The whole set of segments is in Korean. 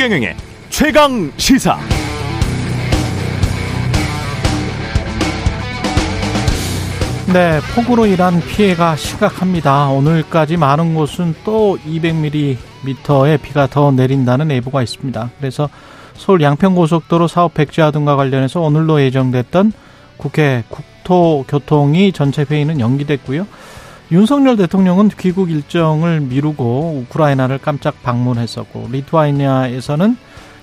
최경영의 최강 시사. 네, 폭우로 인한 피해가 심각합니다. 오늘까지 많은 곳은 또 200mm의 비가 더 내린다는 예보가 있습니다. 그래서 서울 양평고속도로 사업 백지화 등과 관련해서 오늘로 예정됐던 국회 국토교통위 전체 회의는 연기됐고요. 윤석열 대통령은 귀국 일정을 미루고 우크라이나를 깜짝 방문했었고 리투아니아에서는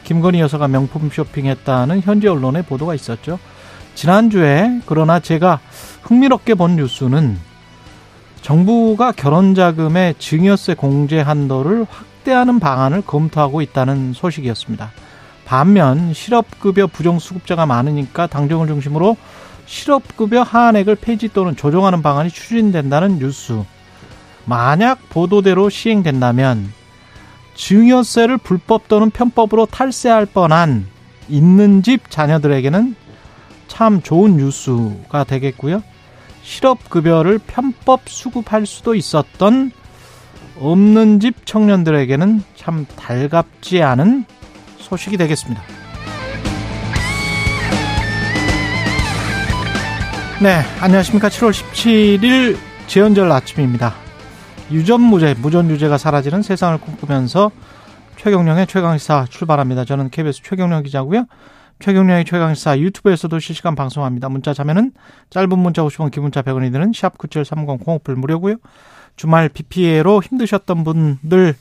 김건희 여사가 명품 쇼핑했다는 현지 언론의 보도가 있었죠. 지난주에 그러나 제가 흥미롭게 본 뉴스는 정부가 결혼자금의 증여세 공제 한도를 확대하는 방안을 검토하고 있다는 소식이었습니다. 반면 실업급여 부정수급자가 많으니까 당정을 중심으로 실업급여 하한액을 폐지 또는 조정하는 방안이 추진된다는 뉴스. 만약 보도대로 시행된다면 증여세를 불법 또는 편법으로 탈세할 뻔한 있는 집 자녀들에게는 참 좋은 뉴스가 되겠고요. 실업급여를 편법 수급할 수도 있었던 없는 집 청년들에게는 참 달갑지 않은 소식이 되겠습니다. 네, 안녕하십니까. 7월 17일 재연절 아침입니다. 유전무죄, 무전유죄가 사라지는 세상을 꿈꾸면서 최경령의 최강시사 출발합니다. 저는 KBS 최경령 기자고요. 최경령의 최강시사 유튜브에서도 실시간 방송합니다. 문자 자면은 짧은 문자 50원, 기문자 100원이 드는 샵 9730 공옥불 무료고요. 주말 비 피해로 힘드셨던 분들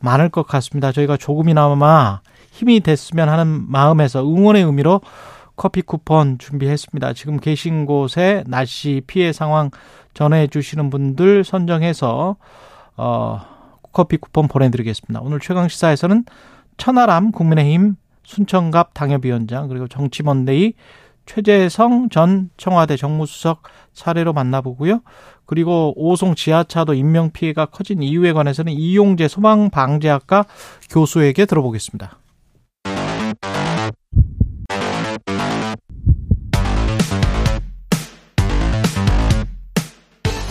많을 것 같습니다. 저희가 조금이나마 힘이 됐으면 하는 마음에서 응원의 의미로 커피 쿠폰 준비했습니다. 지금 계신 곳에 날씨 피해 상황 전해 주시는 분들 선정해서 어 커피 쿠폰 보내드리겠습니다. 오늘 최강 시사에서는 천하람 국민의힘 순천갑 당협위원장 그리고 정치먼데이 최재성 전 청와대 정무수석 사례로 만나보고요. 그리고 오송 지하차도 인명 피해가 커진 이유에 관해서는 이용재 소방방재학과 교수에게 들어보겠습니다.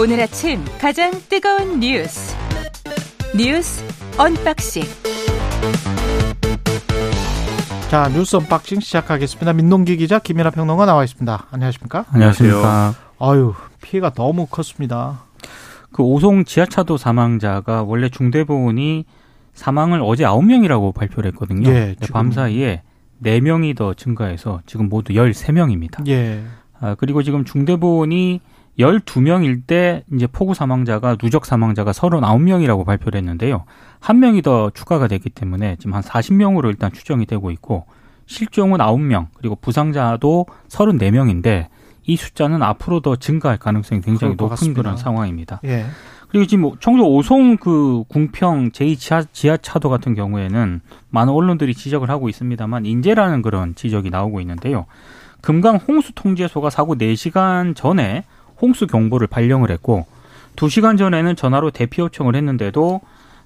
오늘 아침 가장 뜨거운 뉴스 뉴스 unboxing 자 뉴스 unboxing 시작하겠습니다. 민동기 기자 김민아 평론가 나와 있습니다. 안녕하십니까? 안녕하십니까? 아유 피해가 너무 컸습니다. 그 오송 지하차도 사망자가 원래 중대본이 사망을 어제 9명이라고 발표를 했거든요. 예, 지금. 밤 사이에 4명이 더 증가해서 지금 모두 13명입니다. 예. 아, 그리고 지금 중대보훈이 12명일 때 이제 폭우 사망자가 누적 사망자가 39명이라고 발표를 했는데요. 한 명이 더 추가가 됐기 때문에 지금 한 40명으로 일단 추정이 되고 있고 실종은 9명 그리고 부상자도 34명인데 이 숫자는 앞으로 더 증가할 가능성이 굉장히 높은 같습니다. 그런 상황입니다. 예. 그리고 지금 뭐 청주 오송 그 궁평 제2 지하, 지하차도 같은 경우에는 많은 언론들이 지적을 하고 있습니다만 인재라는 그런 지적이 나오고 있는데요. 금강 홍수 통제소가 사고 4시간 전에 홍수 경보를 발령을 했고 2시간 전에는 전화로 대피 요청을 했는데도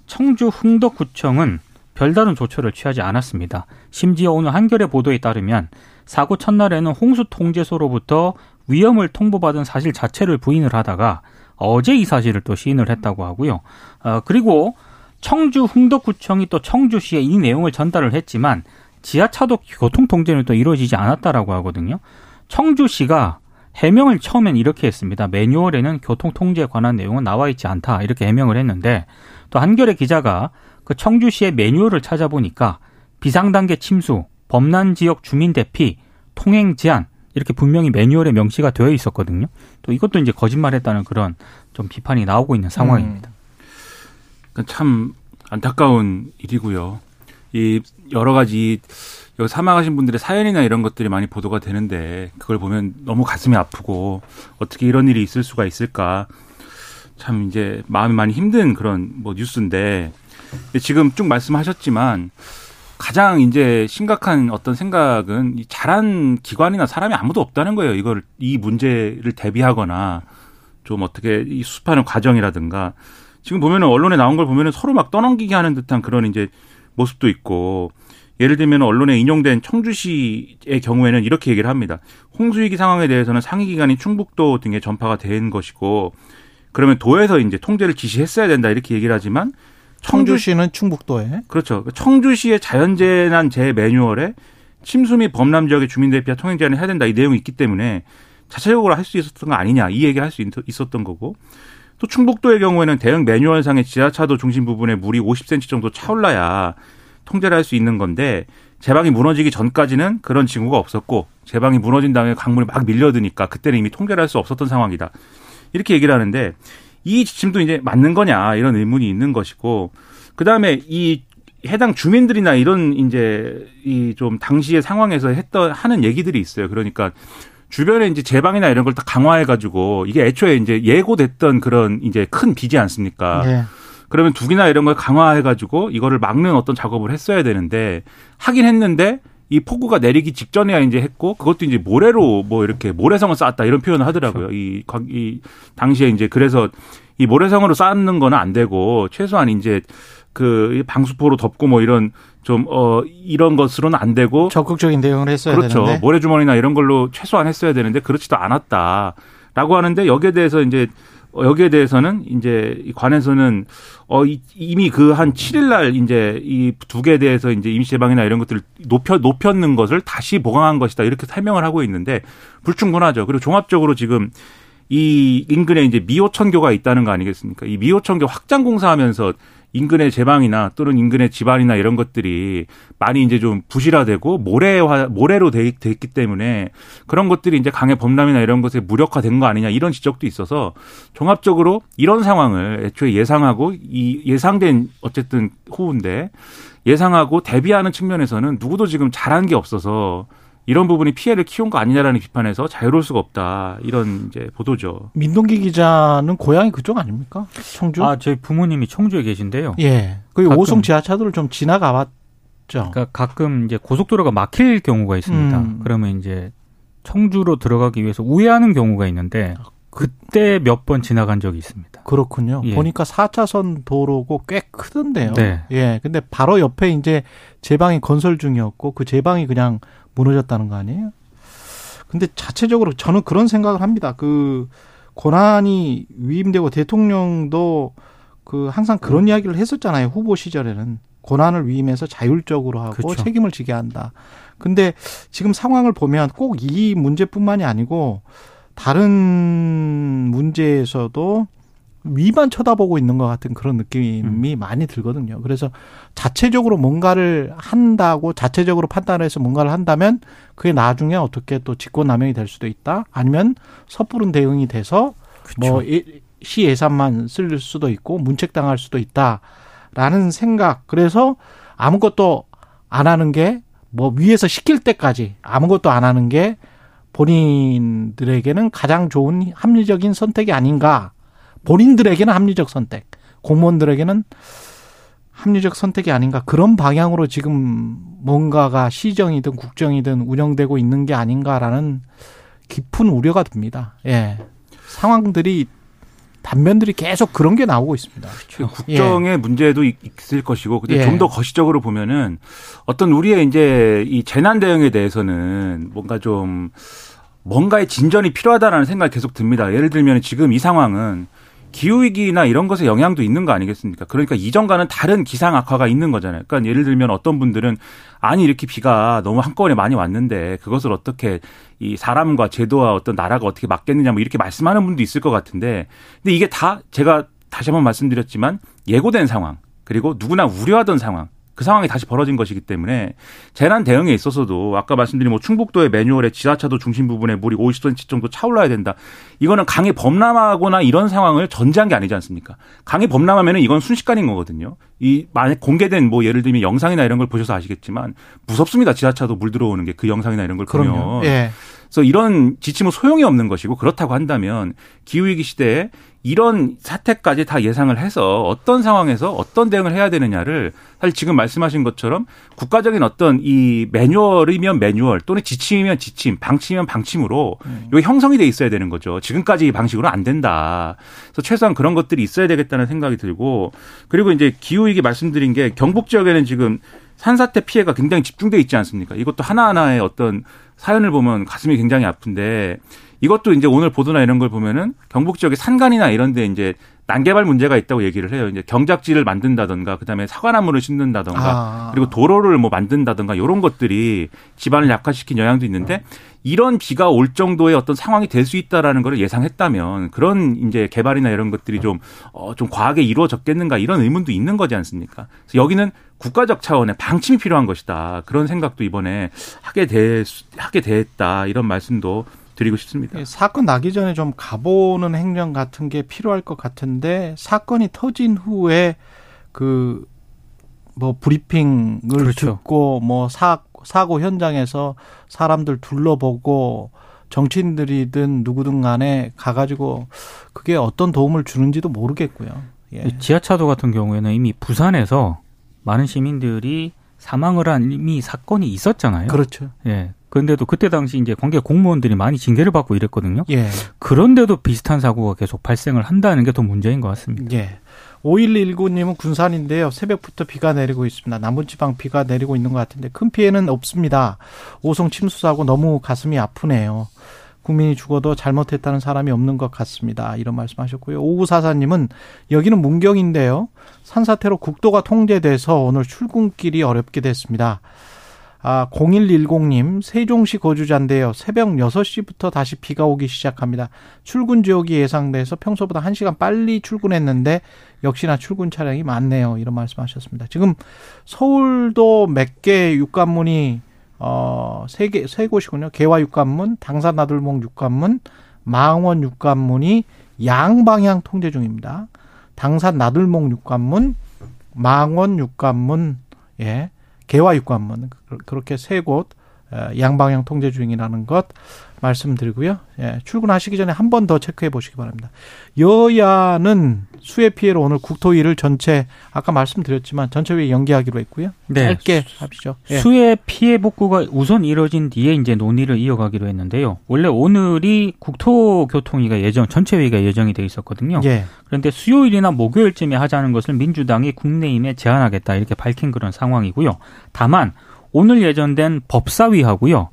청주 흥덕구청은 별다른 조처를 취하지 않았습니다. 심지어 오늘 한겨레 보도에 따르면 사고 첫날에는 홍수 통제소로부터 위험을 통보받은 사실 자체를 부인을 하다가 어제 이 사실을 또 시인을 했다고 하고요. 어, 그리고 청주 흥덕구청이 또 청주시에 이 내용을 전달을 했지만 지하차도 교통 통제는 또 이루어지지 않았다라고 하거든요. 청주시가 해명을 처음엔 이렇게 했습니다. 매뉴얼에는 교통 통제에 관한 내용은 나와 있지 않다. 이렇게 해명을 했는데 또 한겨레 기자가 그 청주시의 매뉴얼을 찾아보니까 비상단계 침수, 범난 지역 주민 대피, 통행 제한 이렇게 분명히 매뉴얼에 명시가 되어 있었거든요. 또 이것도 이제 거짓말했다는 그런 좀 비판이 나오고 있는 상황입니다. 음. 참 안타까운 일이고요. 이 여러 가지 여기 사망하신 분들의 사연이나 이런 것들이 많이 보도가 되는데 그걸 보면 너무 가슴이 아프고 어떻게 이런 일이 있을 수가 있을까 참 이제 마음이 많이 힘든 그런 뭐 뉴스인데 지금 쭉 말씀하셨지만 가장 이제 심각한 어떤 생각은 잘한 기관이나 사람이 아무도 없다는 거예요. 이걸 이 문제를 대비하거나 좀 어떻게 이 수습하는 과정이라든가 지금 보면은 언론에 나온 걸 보면은 서로 막 떠넘기게 하는 듯한 그런 이제 모습도 있고 예를 들면 언론에 인용된 청주시의 경우에는 이렇게 얘기를 합니다. 홍수위기 상황에 대해서는 상위 기관인 충북도 등에 전파가 된 것이고 그러면 도에서 이제 통제를 지시했어야 된다 이렇게 얘기를 하지만 청주시는 충북도에 그렇죠. 청주시의 자연재난 재 매뉴얼에 침수 및 범람 지역의 주민들에 피하 통행 제한을 해야 된다 이 내용이 있기 때문에 자체적으로 할 수 있었던 거 아니냐 이 얘기를 할수 있었던 거고 또 충북도의 경우에는 대형 매뉴얼상의 지하차도 중심 부분에 물이 50cm 정도 차올라야 통제를 할 수 있는 건데 제방이 무너지기 전까지는 그런 징후가 없었고 제방이 무너진 다음에 강물이 막 밀려드니까 그때는 이미 통제를 할 수 없었던 상황이다. 이렇게 얘기를 하는데 이 지침도 이제 맞는 거냐 이런 의문이 있는 것이고 그다음에 이 해당 주민들이나 이런 이제 이 좀 당시의 상황에서 했던 하는 얘기들이 있어요. 그러니까 주변에 이제 제방이나 이런 걸 다 강화해 가지고 이게 애초에 이제 예고됐던 그런 이제 큰 비지 않습니까? 네. 그러면 두기나 이런 걸 강화해 가지고 이거를 막는 어떤 작업을 했어야 되는데 하긴 했는데 이 폭우가 내리기 직전에야 이제 했고 그것도 이제 모래로 뭐 이렇게 모래성을 쌓았다 이런 표현을 하더라고요. 그렇죠. 이, 이 당시에 이제 그래서 이 모래성으로 쌓는 거는 안 되고 최소한 이제 그 방수포로 덮고 뭐 이런 좀 어 이런 것으로는 안 되고 적극적인 대응을 했어야 그렇죠. 되는데 모래주머니나 이런 걸로 최소한 했어야 되는데 그렇지도 않았다라고 하는데 여기에 대해서 이제 여기에 대해서는 이제 관에서는 어 이미 그 한 7일 날 이제 이 두 개에 대해서 이제 임시 제방이나 이런 것들을 높여 높였는 것을 다시 보강한 것이다 이렇게 설명을 하고 있는데 불충분하죠. 그리고 종합적으로 지금 이 인근에 이제 미호천교가 있다는 거 아니겠습니까? 이 미호천교 확장 공사하면서 인근의 제방이나 또는 인근의 집안이나 이런 것들이 많이 이제 좀 부실화되고 모래화 모래로 돼, 돼 있기 때문에 그런 것들이 이제 강의 범람이나 이런 것에 무력화된 거 아니냐 이런 지적도 있어서 종합적으로 이런 상황을 애초에 예상하고 이 예상된 어쨌든 호우인데 예상하고 대비하는 측면에서는 누구도 지금 잘한 게 없어서 이런 부분이 피해를 키운 거 아니냐라는 비판에서 자유로울 수가 없다. 이런 이제 보도죠. 민동기 기자는 고향이 그쪽 아닙니까? 청주? 아, 저희 부모님이 청주에 계신데요. 예. 그 오송 지하차도를 좀 지나가 봤죠. 그러니까 가끔 이제 고속도로가 막힐 경우가 있습니다. 음. 그러면 이제 청주로 들어가기 위해서 우회하는 경우가 있는데 그때 몇 번 지나간 적이 있습니다. 그렇군요. 예. 보니까 4차선 도로고 꽤 크던데요. 네. 예. 근데 바로 옆에 이제 제방이 건설 중이었고 그 제방이 그냥 무너졌다는 거 아니에요? 근데 자체적으로 저는 그런 생각을 합니다. 그 권한이 위임되고 대통령도 그 항상 그런 음. 이야기를 했었잖아요. 후보 시절에는 권한을 위임해서 자율적으로 하고 그렇죠. 책임을 지게 한다. 근데 지금 상황을 보면 꼭 이 문제뿐만이 아니고 다른 문제에서도 위만 쳐다보고 있는 것 같은 그런 느낌이 음. 많이 들거든요. 그래서 자체적으로 뭔가를 한다고 자체적으로 판단해서 뭔가를 한다면 그게 나중에 어떻게 또 직권남용이 될 수도 있다. 아니면 섣부른 대응이 돼서 뭐시 예산만 쓸 수도 있고 문책당할 수도 있다라는 생각. 그래서 아무것도 안 하는 게 뭐 위에서 시킬 때까지 아무것도 안 하는 게 본인들에게는 가장 좋은 합리적인 선택이 아닌가. 본인들에게는 합리적 선택, 공무원들에게는 합리적 선택이 아닌가 그런 방향으로 지금 뭔가가 시정이든 국정이든 운영되고 있는 게 아닌가라는 깊은 우려가 듭니다. 예. 상황들이 단면들이 계속 그런 게 나오고 있습니다. 그렇죠. 국정의 예. 문제도 있을 것이고, 근데 예. 좀더 거시적으로 보면은 어떤 우리의 이제 이 재난 대응에 대해서는 뭔가 좀 뭔가의 진전이 필요하다라는 생각이 계속 듭니다. 예를 들면 지금 이 상황은 기후위기나 이런 것에 영향도 있는 거 아니겠습니까? 그러니까 이전과는 다른 기상 악화가 있는 거잖아요. 그러니까 예를 들면 어떤 분들은 아니 이렇게 비가 너무 한꺼번에 많이 왔는데 그것을 어떻게 이 사람과 제도와 어떤 나라가 어떻게 막겠느냐 뭐 이렇게 말씀하는 분도 있을 것 같은데 근데 이게 다 제가 다시 한번 말씀드렸지만 예고된 상황 그리고 누구나 우려하던 상황 그 상황이 다시 벌어진 것이기 때문에 재난 대응에 있어서도 아까 말씀드린 뭐 충북도의 매뉴얼에 지하차도 중심 부분에 물이 50cm 정도 차올라야 된다. 이거는 강이 범람하거나 이런 상황을 전제한 게 아니지 않습니까? 강이 범람하면은 이건 순식간인 거거든요. 이 만약 공개된 뭐 예를 들면 영상이나 이런 걸 보셔서 아시겠지만 무섭습니다. 지하차도 물 들어오는 게 그 영상이나 이런 걸 보면. 예. 그래서 이런 지침은 소용이 없는 것이고 그렇다고 한다면 기후위기 시대에 이런 사태까지 다 예상을 해서 어떤 상황에서 어떤 대응을 해야 되느냐를 사실 지금 말씀하신 것처럼 국가적인 어떤 이 매뉴얼이면 매뉴얼 또는 지침이면 지침, 방침이면 방침으로 음. 이게 형성이 돼 있어야 되는 거죠. 지금까지 이 방식으로 안 된다. 그래서 최소한 그런 것들이 있어야 되겠다는 생각이 들고 그리고 이제 기후 위기 말씀드린 게 경북 지역에는 지금 산사태 피해가 굉장히 집중돼 있지 않습니까? 이것도 하나하나의 어떤 사연을 보면 가슴이 굉장히 아픈데 이것도 이제 오늘 보도나 이런 걸 보면은 경북 지역의 산간이나 이런 데 이제 난개발 문제가 있다고 얘기를 해요. 이제 경작지를 만든다던가 그다음에 사과나무를 심는다던가 아. 그리고 도로를 뭐 만든다던가 이런 것들이 집안을 약화시킨 영향도 있는데 이런 비가 올 정도의 어떤 상황이 될 수 있다라는 걸 예상했다면 그런 이제 개발이나 이런 것들이 좀, 어, 좀 과하게 이루어졌겠는가 이런 의문도 있는 거지 않습니까? 그래서 여기는 국가적 차원의 방침이 필요한 것이다. 그런 생각도 이번에 하게 돼, 하게 됐다. 이런 말씀도 드리고 싶습니다. 예, 사건 나기 전에 좀 가보는 행정 같은 게 필요할 것 같은데 사건이 터진 후에 그 뭐 브리핑을 그렇죠. 듣고 뭐 사, 사고 현장에서 사람들 둘러보고 정치인들이든 누구든 간에 가가지고 그게 어떤 도움을 주는지도 모르겠고요. 예. 지하차도 같은 경우에는 이미 부산에서 많은 시민들이 사망을 한 이미 사건이 있었잖아요. 그렇죠. 예. 그런데도 그때 당시 이제 관계 공무원들이 많이 징계를 받고 이랬거든요. 예. 그런데도 비슷한 사고가 계속 발생을 한다는 게 더 문제인 것 같습니다. 예. 5119님은 군산인데요. 새벽부터 비가 내리고 있습니다. 남부지방 비가 내리고 있는 것 같은데 큰 피해는 없습니다. 오송 침수 사고 너무 가슴이 아프네요. 국민이 죽어도 잘못했다는 사람이 없는 것 같습니다. 이런 말씀하셨고요. 5944님은 여기는 문경인데요. 산사태로 국도가 통제돼서 오늘 출근길이 어렵게 됐습니다. 아, 0110님, 세종시 거주자인데요. 새벽 6시부터 다시 비가 오기 시작합니다. 출근 지역이 예상돼서 평소보다 1시간 빨리 출근했는데 역시나 출근 차량이 많네요. 이런 말씀 하셨습니다. 지금 서울도 몇 개 육관문이 어, 세 개, 세 곳이군요. 개화 육관문, 당산 나들목 육관문, 망원 육관문이 양방향 통제 중입니다. 당산 나들목 육관문, 망원 육관문, 예, 개화 육관문 그- 그렇게 세곳 어, 양방향 통제 중이라는 것 말씀드리고요. 예, 출근하시기 전에 한 번 더 체크해 보시기 바랍니다. 여야는 수해 피해로 오늘 국토위를 전체 아까 말씀드렸지만 전체 회의 연기하기로 했고요. 네. 짧게 합시죠. 예. 수해 피해 복구가 우선 이뤄진 뒤에 이제 논의를 이어가기로 했는데요. 원래 오늘이 국토교통위가 예정 전체 회의가 예정이 돼 있었거든요. 예. 그런데 수요일이나 목요일쯤에 하자는 것을 민주당이 국내임에 제안하겠다 이렇게 밝힌 그런 상황이고요. 다만 오늘 예정된 법사위하고요.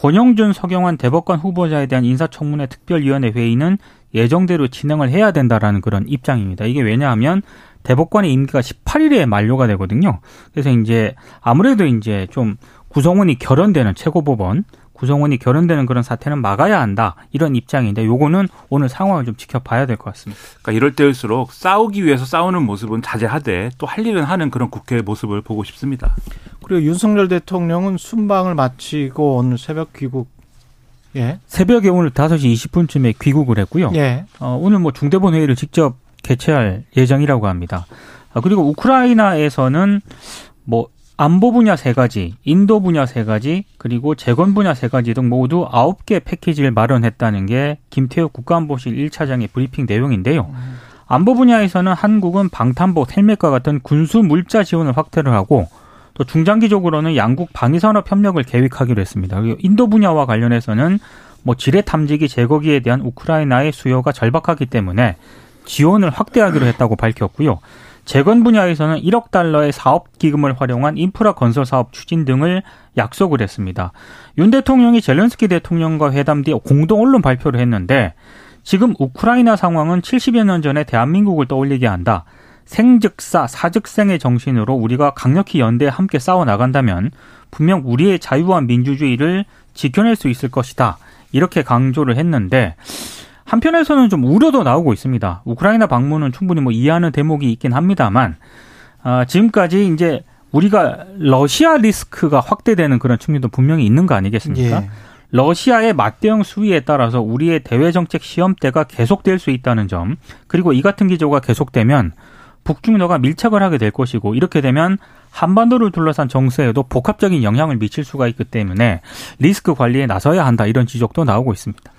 권영준, 서경환 대법관 후보자에 대한 인사청문회 특별위원회 회의는 예정대로 진행을 해야 된다라는 그런 입장입니다. 이게 왜냐하면 대법관의 임기가 18일에 만료가 되거든요. 그래서 이제 아무래도 이제 좀 구성원이 결연되는 최고법원 구성원이 결연되는 그런 사태는 막아야 한다 이런 입장인데 요거는 오늘 상황을 좀 지켜봐야 될 것 같습니다. 그러니까 이럴 때일수록 싸우기 위해서 싸우는 모습은 자제하되 또 할 일은 하는 그런 국회의 모습을 보고 싶습니다. 그리고 윤석열 대통령은 순방을 마치고 오늘 새벽 귀국. 예. 새벽에 오늘 5시 20분쯤에 귀국을 했고요. 예. 어, 오늘 뭐 중대본 회의를 직접 개최할 예정이라고 합니다. 아, 그리고 우크라이나에서는 뭐 안보 분야 세 가지, 인도 분야 세 가지, 그리고 재건 분야 세 가지 등 모두 아홉 개 패키지를 마련했다는 게 김태욱 국가안보실 1차장의 브리핑 내용인데요. 안보 분야에서는 한국은 방탄복, 헬멧과 같은 군수 물자 지원을 확대를 하고 또 중장기적으로는 양국 방위산업 협력을 계획하기로 했습니다. 그리고 인도 분야와 관련해서는 뭐 지뢰 탐지기 제거기에 대한 우크라이나의 수요가 절박하기 때문에 지원을 확대하기로 했다고 밝혔고요. 재건 분야에서는 1억 달러의 사업 기금을 활용한 인프라 건설 사업 추진 등을 약속을 했습니다. 윤 대통령이 젤렌스키 대통령과 회담 뒤 공동 언론 발표를 했는데 지금 우크라이나 상황은 70여 년 전에 대한민국을 떠올리게 한다. 생즉사 사즉생의 정신으로 우리가 강력히 연대해 함께 싸워 나간다면 분명 우리의 자유와 민주주의를 지켜낼 수 있을 것이다. 이렇게 강조를 했는데 한편에서는 좀 우려도 나오고 있습니다. 우크라이나 방문은 충분히 뭐 이해하는 대목이 있긴 합니다만 아, 지금까지 이제 우리가 러시아 리스크가 확대되는 그런 측면도 분명히 있는 거 아니겠습니까? 예. 러시아의 맞대응 수위에 따라서 우리의 대외 정책 시험대가 계속될 수 있다는 점, 그리고 이 같은 기조가 계속되면 북중러가 밀착을 하게 될 것이고 이렇게 되면 한반도를 둘러싼 정세에도 복합적인 영향을 미칠 수가 있기 때문에 리스크 관리에 나서야 한다 이런 지적도 나오고 있습니다.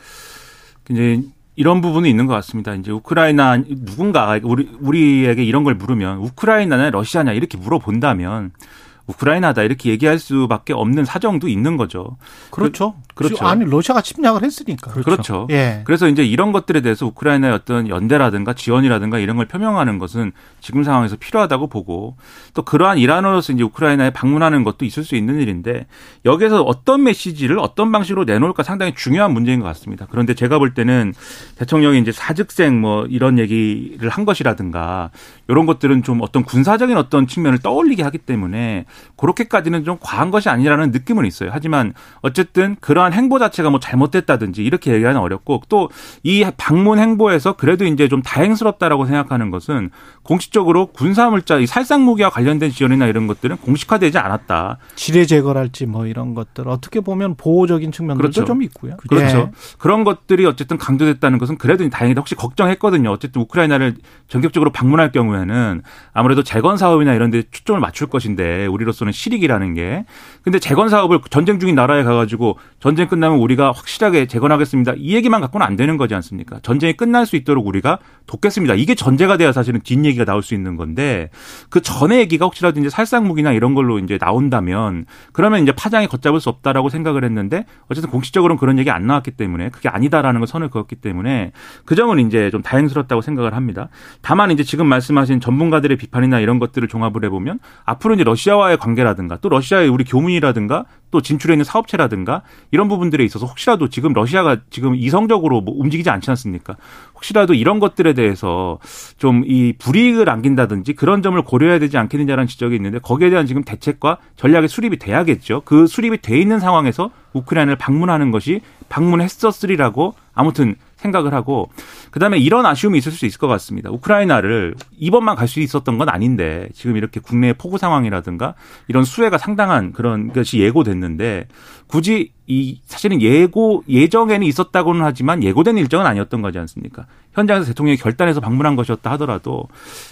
이제 이런 부분이 있는 것 같습니다. 이제 우크라이나 누군가 우리 우리에게 이런 걸 물으면 우크라이나냐 러시아냐 이렇게 물어본다면 우크라이나다 이렇게 얘기할 수밖에 없는 사정도 있는 거죠. 그렇죠. 그, 그렇죠. 아니 러시아가 침략을 했으니까. 그렇죠. 그렇죠. 예. 그래서 이제 이런 것들에 대해서 우크라이나의 어떤 연대라든가 지원이라든가 이런 걸 표명하는 것은 지금 상황에서 필요하다고 보고 또 그러한 일환으로서 이제 우크라이나에 방문하는 것도 있을 수 있는 일인데 여기에서 어떤 메시지를 어떤 방식으로 내놓을까 상당히 중요한 문제인 것 같습니다. 그런데 제가 볼 때는 대통령이 이제 사직생 뭐 이런 얘기를 한 것이라든가 이런 것들은 좀 어떤 군사적인 어떤 측면을 떠올리게 하기 때문에 그렇게까지는 좀 과한 것이 아니라는 느낌은 있어요. 하지만 어쨌든 그 러한 행보 자체가 뭐 잘못됐다든지 이렇게 얘기하는 어렵고 또 이 방문 행보에서 그래도 이제 좀 다행스럽다라고 생각하는 것은 공식적으로 군사물자, 이 살상 무기와 관련된 지원이나 이런 것들은 공식화되지 않았다. 지뢰 제거랄지 뭐 이런 것들 어떻게 보면 보호적인 측면들도 그렇죠. 좀 있고요. 그렇죠. 예. 그런 것들이 어쨌든 강조됐다는 것은 그래도 다행이다. 혹시 걱정했거든요. 어쨌든 우크라이나를 전격적으로 방문할 경우에는 아무래도 재건 사업이나 이런 데 초점을 맞출 것인데 우리로서는 실익이라는 게. 근데 재건 사업을 전쟁 중인 나라에 가 가지고 전쟁 끝나면 우리가 확실하게 재건하겠습니다. 이 얘기만 갖고는 안 되는 거지 않습니까? 전쟁이 끝날 수 있도록 우리가 돕겠습니다. 이게 전제가 돼야 사실은 뒷 얘기가 나올 수 있는 건데 그 전에 얘기가 혹시라도 이제 살상무기나 이런 걸로 이제 나온다면 그러면 이제 파장이 걷잡을 수 없다라고 생각을 했는데 어쨌든 공식적으로는 그런 얘기 안 나왔기 때문에 그게 아니다라는 걸 선을 그었기 때문에 그 점은 이제 좀 다행스럽다고 생각을 합니다. 다만 이제 지금 말씀하신 전문가들의 비판이나 이런 것들을 종합을 해보면 앞으로 이제 러시아와의 관계라든가 또 러시아의 우리 교문이라든가 또 진출해 있는 사업체라든가 이런 부분들에 있어서 혹시라도 지금 러시아가 지금 이성적으로 뭐 움직이지 않지 않습니까? 혹시라도 이런 것들에 대해서 좀 이 불이익을 안긴다든지 그런 점을 고려해야 되지 않겠느냐라는 지적이 있는데 거기에 대한 지금 대책과 전략의 수립이 돼야겠죠. 그 수립이 돼 있는 상황에서 우크라이나를 방문하는 것이 방문했었으리라고 아무튼 생각을 하고 그다음에 이런 아쉬움이 있을 수 있을 것 같습니다. 우크라이나를 이번만 갈 수 있었던 건 아닌데 지금 이렇게 국내 폭우 상황이라든가 이런 수혜가 상당한 그런 것이 예고됐는데 굳이 이 사실은 예고 예정에는 있었다고는 하지만 예고된 일정은 아니었던 거지 않습니까? 현장에서 대통령이 결단해서 방문한 것이었다 하더라도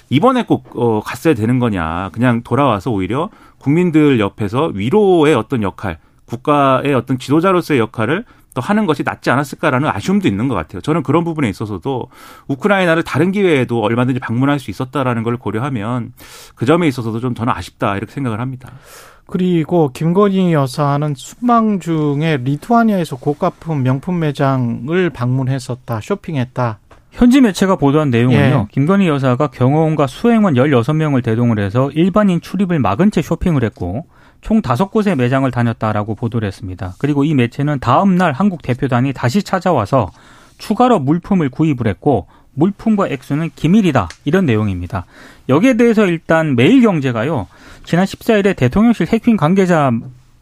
이번에 꼭 어, 갔어야 되는 거냐? 그냥 돌아와서 오히려 국민들 옆에서 위로의 어떤 역할, 국가의 어떤 지도자로서의 역할을 또 하는 것이 낫지 않았을까라는 아쉬움도 있는 것 같아요. 저는 그런 부분에 있어서도 우크라이나를 다른 기회에도 얼마든지 방문할 수 있었다라는 걸 고려하면 그 점에 있어서도 좀 저는 아쉽다 이렇게 생각을 합니다. 그리고 김건희 여사는 순방 중에 리투아니아에서 고가품 명품 매장을 방문했었다, 쇼핑했다. 현지 매체가 보도한 내용은요. 예. 김건희 여사가 경호원과 수행원 16명을 대동을 해서 일반인 출입을 막은 채 쇼핑을 했고 총 다섯 곳의 매장을 다녔다라고 보도를 했습니다. 그리고 이 매체는 다음 날 한국 대표단이 다시 찾아와서 추가로 물품을 구입을 했고 물품과 액수는 기밀이다 이런 내용입니다. 여기에 대해서 일단 매일경제가요 지난 14일에 대통령실 해킹 관계자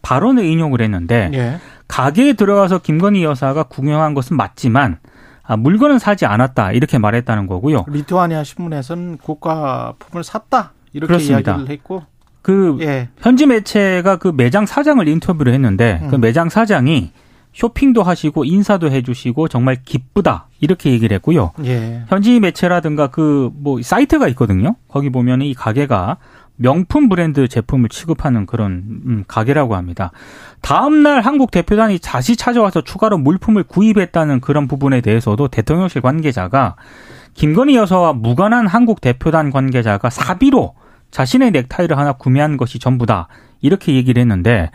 발언을 인용을 했는데 예. 가게에 들어가서 김건희 여사가 구경한 것은 맞지만 아, 물건은 사지 않았다 이렇게 말했다는 거고요. 리투아니아 신문에서는 고가품을 샀다 이렇게 그렇습니다. 이야기를 했고, 그 예, 현지 매체가 그 매장 사장을 인터뷰를 했는데 그 음. 매장 사장이 쇼핑도 하시고 인사도 해주시고 정말 기쁘다 이렇게 얘기를 했고요. 예, 현지 매체라든가 그 뭐 사이트가 있거든요. 거기 보면 이 가게가 명품 브랜드 제품을 취급하는 그런 음, 가게라고 합니다. 다음 날 한국 대표단이 다시 찾아와서 추가로 물품을 구입했다는 그런 부분에 대해서도 대통령실 관계자가 김건희 여사와 무관한 한국 대표단 관계자가 사비로 자신의 넥타이를 하나 구매한 것이 전부다 이렇게 얘기를 했는데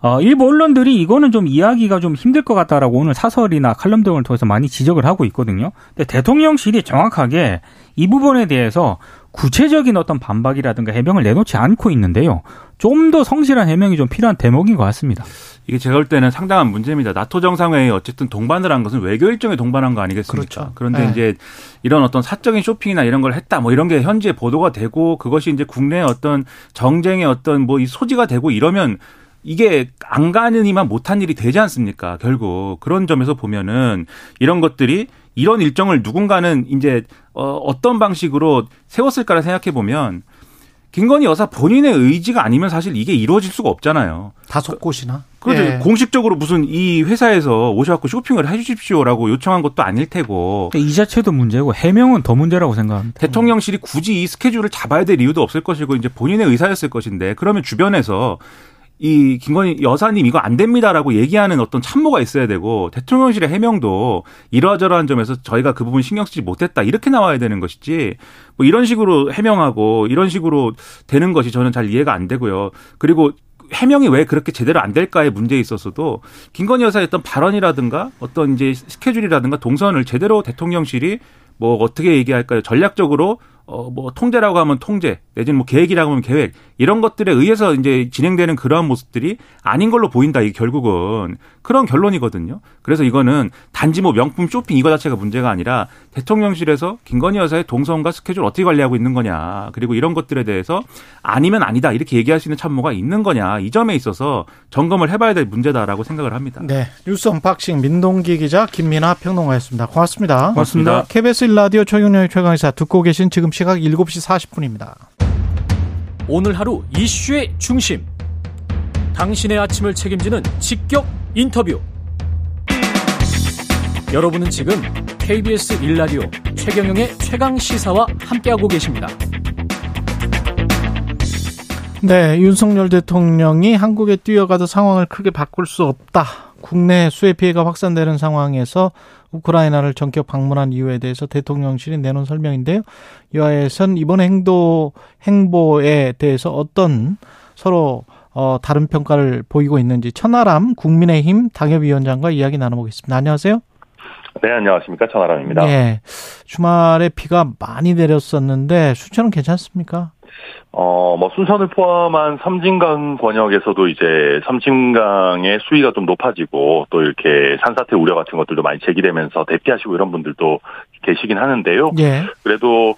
어, 일부 언론들이 이거는 좀 이야기가 좀 힘들 것 같다라고 오늘 사설이나 칼럼 등을 통해서 많이 지적을 하고 있거든요. 근데 대통령실이 정확하게 이 부분에 대해서 구체적인 어떤 반박이라든가 해명을 내놓지 않고 있는데요. 좀 더 성실한 해명이 좀 필요한 대목인 것 같습니다. 이게 제가 볼 때는 상당한 문제입니다. 나토 정상회의 어쨌든 동반을 한 것은 외교 일정에 동반한 거 아니겠습니까? 그렇죠. 그런데 네. 이제 이런 어떤 사적인 쇼핑이나 이런 걸 했다 뭐 이런 게 현지에 보도가 되고 그것이 이제 국내의 어떤 정쟁의 어떤 뭐 이 소지가 되고 이러면 이게 안 가는 이만 못한 일이 되지 않습니까? 결국 그런 점에서 보면은 이런 것들이 이런 일정을 누군가는 이제 어, 어떤 방식으로 세웠을까를 생각해 보면 김건희 여사 본인의 의지가 아니면 사실 이게 이루어질 수가 없잖아요. 다섯 곳이나. 그렇죠. 예. 공식적으로 무슨 이 회사에서 오셔갖고 쇼핑을 해주십시오라고 요청한 것도 아닐 테고 이 자체도 문제고 해명은 더 문제라고 생각합니다. 대통령실이 굳이 이 스케줄을 잡아야 될 이유도 없을 것이고 이제 본인의 의사였을 것인데 그러면 주변에서 이 김건희 여사님 이거 안 됩니다라고 얘기하는 어떤 참모가 있어야 되고 대통령실의 해명도 이러저러한 점에서 저희가 그 부분 신경 쓰지 못했다 이렇게 나와야 되는 것이지 뭐 이런 식으로 해명하고 이런 식으로 되는 것이 저는 잘 이해가 안 되고요. 그리고 해명이 왜 그렇게 제대로 안 될까의 문제에 있어서도 김건희 여사의 어떤 발언이라든가 어떤 이제 스케줄이라든가 동선을 제대로 대통령실이 뭐 어떻게 얘기할까요? 전략적으로 어, 뭐, 통제라고 하면 통제, 내지는 뭐 계획이라고 하면 계획, 이런 것들에 의해서 이제 진행되는 그러한 모습들이 아닌 걸로 보인다, 이게 결국은. 그런 결론이거든요. 그래서 이거는 단지 뭐 명품 쇼핑 이거 자체가 문제가 아니라 대통령실에서 김건희 여사의 동선과 스케줄 어떻게 관리하고 있는 거냐, 그리고 이런 것들에 대해서 아니면 아니다, 이렇게 얘기할 수 있는 참모가 있는 거냐, 이 점에 있어서 점검을 해봐야 될 문제다라고 생각을 합니다. 네. 뉴스 unboxing 민동기 기자 김민아 평론가였습니다. 고맙습니다. 고맙습니다. KBS 1라디오 최경영의 최강시사 듣고 계신 지금 시각 7시 40분입니다. 오늘 하루 이슈의 중심. 당신의 아침을 책임지는 직격 인터뷰. 여러분은 지금 KBS 일라디오 최경영의 최강 시사와 함께하고 계십니다. 네, 윤석열 대통령이 한국에 뛰어가도 상황을 크게 바꿀 수 없다. 국내 수해 피해가 확산되는 상황에서 우크라이나를 전격 방문한 이유에 대해서 대통령실이 내놓은 설명인데요. 이와에선 이번 행도 행보에 대해서 어떤 서로 어, 다른 평가를 보이고 있는지 천하람 국민의힘 당협위원장과 이야기 나눠보겠습니다. 안녕하세요. 네, 안녕하십니까. 천하람입니다. 네, 주말에 비가 많이 내렸었는데 수천은 괜찮습니까? 어, 뭐, 순천을 포함한 섬진강 권역에서도 이제 섬진강의 수위가 좀 높아지고 또 이렇게 산사태 우려 같은 것들도 많이 제기되면서 대피하시고 이런 분들도 계시긴 하는데요. 예. 그래도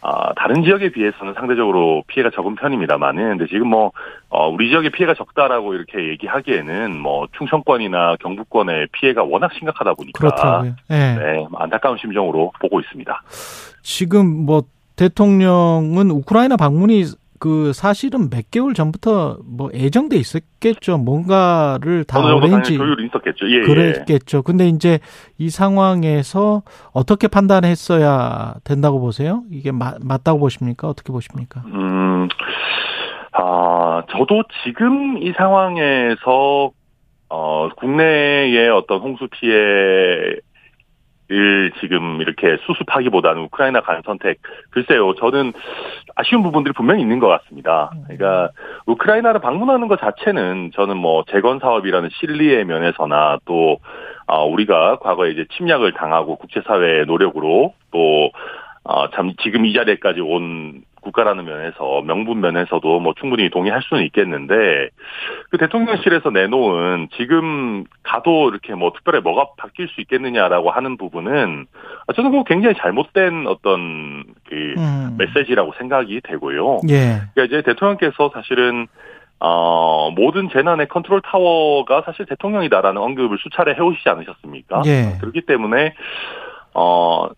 아, 다른 지역에 비해서는 상대적으로 피해가 적은 편입니다만은, 근데 지금 뭐, 어, 우리 지역의 피해가 적다라고 이렇게 얘기하기에는 뭐, 충청권이나 경북권의 피해가 워낙 심각하다 보니까. 그렇더라고요. 예. 네, 안타까운 심정으로 보고 있습니다. 지금 뭐 대통령은 우크라이나 방문이 그 사실은 몇 개월 전부터 뭐 예정돼 있었겠죠. 뭔가를 다 어렌지 조율이 있었겠죠. 예, 예. 그랬겠죠. 근데 이제 이 상황에서 어떻게 판단했어야 된다고 보세요? 이게 마, 맞다고 보십니까? 어떻게 보십니까? 음, 아, 저도 지금 이 상황에서, 어, 국내의 어떤 홍수 피해 를 지금 이렇게 수습하기보다는 우크라이나 간 선택. 글쎄요, 저는 아쉬운 부분들이 분명히 있는 것 같습니다. 그러니까, 우크라이나를 방문하는 것 자체는 저는 뭐 재건 사업이라는 실리의 면에서나 또, 어, 우리가 과거에 이제 침략을 당하고 국제사회의 노력으로 또, 어, 참, 지금 이 자리에까지 온 국가라는 면에서, 명분 면에서도 뭐 충분히 동의할 수는 있겠는데, 그 대통령실에서 내놓은 지금 가도 이렇게 뭐 특별히 뭐가 바뀔 수 있겠느냐라고 하는 부분은, 저는 그거 굉장히 잘못된 어떤 그 음. 메시지라고 생각이 되고요. 예. 그러니까 이제 대통령께서 사실은 어, 모든 재난의 컨트롤 타워가 사실 대통령이다라는 언급을 수차례 해오시지 않으셨습니까? 예. 그렇기 때문에, 어,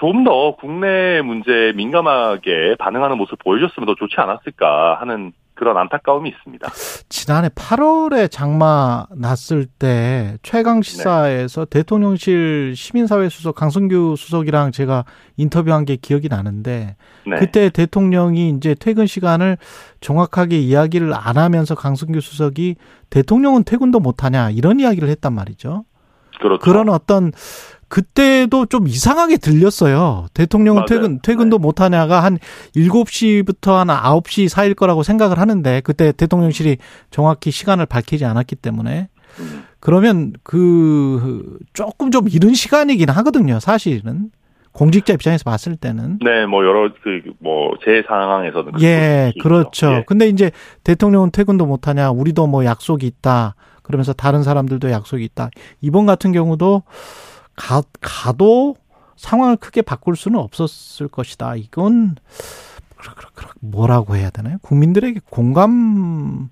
좀 더 국내 문제에 민감하게 반응하는 모습 보여줬으면 더 좋지 않았을까 하는 그런 안타까움이 있습니다. 지난해 8월에 장마 났을 때 최강 시사에서 대통령실 시민사회 수석 강성규 수석이랑 제가 인터뷰한 게 기억이 나는데 네. 그때 대통령이 이제 퇴근 시간을 정확하게 이야기를 안 하면서 강성규 수석이 대통령은 퇴근도 못 하냐 이런 이야기를 했단 말이죠. 그렇죠. 그런 어떤 그때도 좀 이상하게 들렸어요. 대통령은 맞아요. 퇴근 퇴근도 못 하냐가 한 7시부터 한 9시 사이일 거라고 생각을 하는데 그때 대통령실이 정확히 시간을 밝히지 않았기 때문에 음. 그러면 그 조금 좀 이른 시간이긴 하거든요. 사실은 공직자 입장에서 봤을 때는 네, 뭐 여러 그 뭐 제 상황에서는 예. 그렇죠. 예. 근데 이제 대통령은 퇴근도 못 하냐, 우리도 뭐 약속이 있다. 그러면서 다른 사람들도 약속이 있다. 이번 같은 경우도 가, 가도 상황을 크게 바꿀 수는 없었을 것이다. 이건 뭐라고 해야 되나요? 국민들에게 공감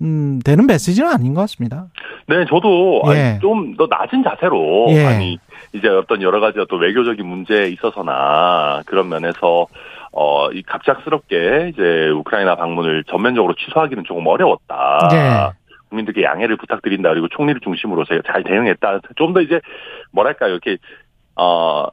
음, 되는 메시지는 아닌 것 같습니다. 네, 저도 예. 좀더 낮은 자세로 예. 아니 이제 어떤 여러 가지 어떤 외교적인 문제에 있어서나 그런 면에서 어, 이 갑작스럽게 이제 우크라이나 방문을 전면적으로 취소하기는 조금 어려웠다. 예. 국민들께 양해를 부탁드린다. 그리고 총리를 중심으로 잘 대응했다. 좀 더 이제 뭐랄까요, 이렇게 어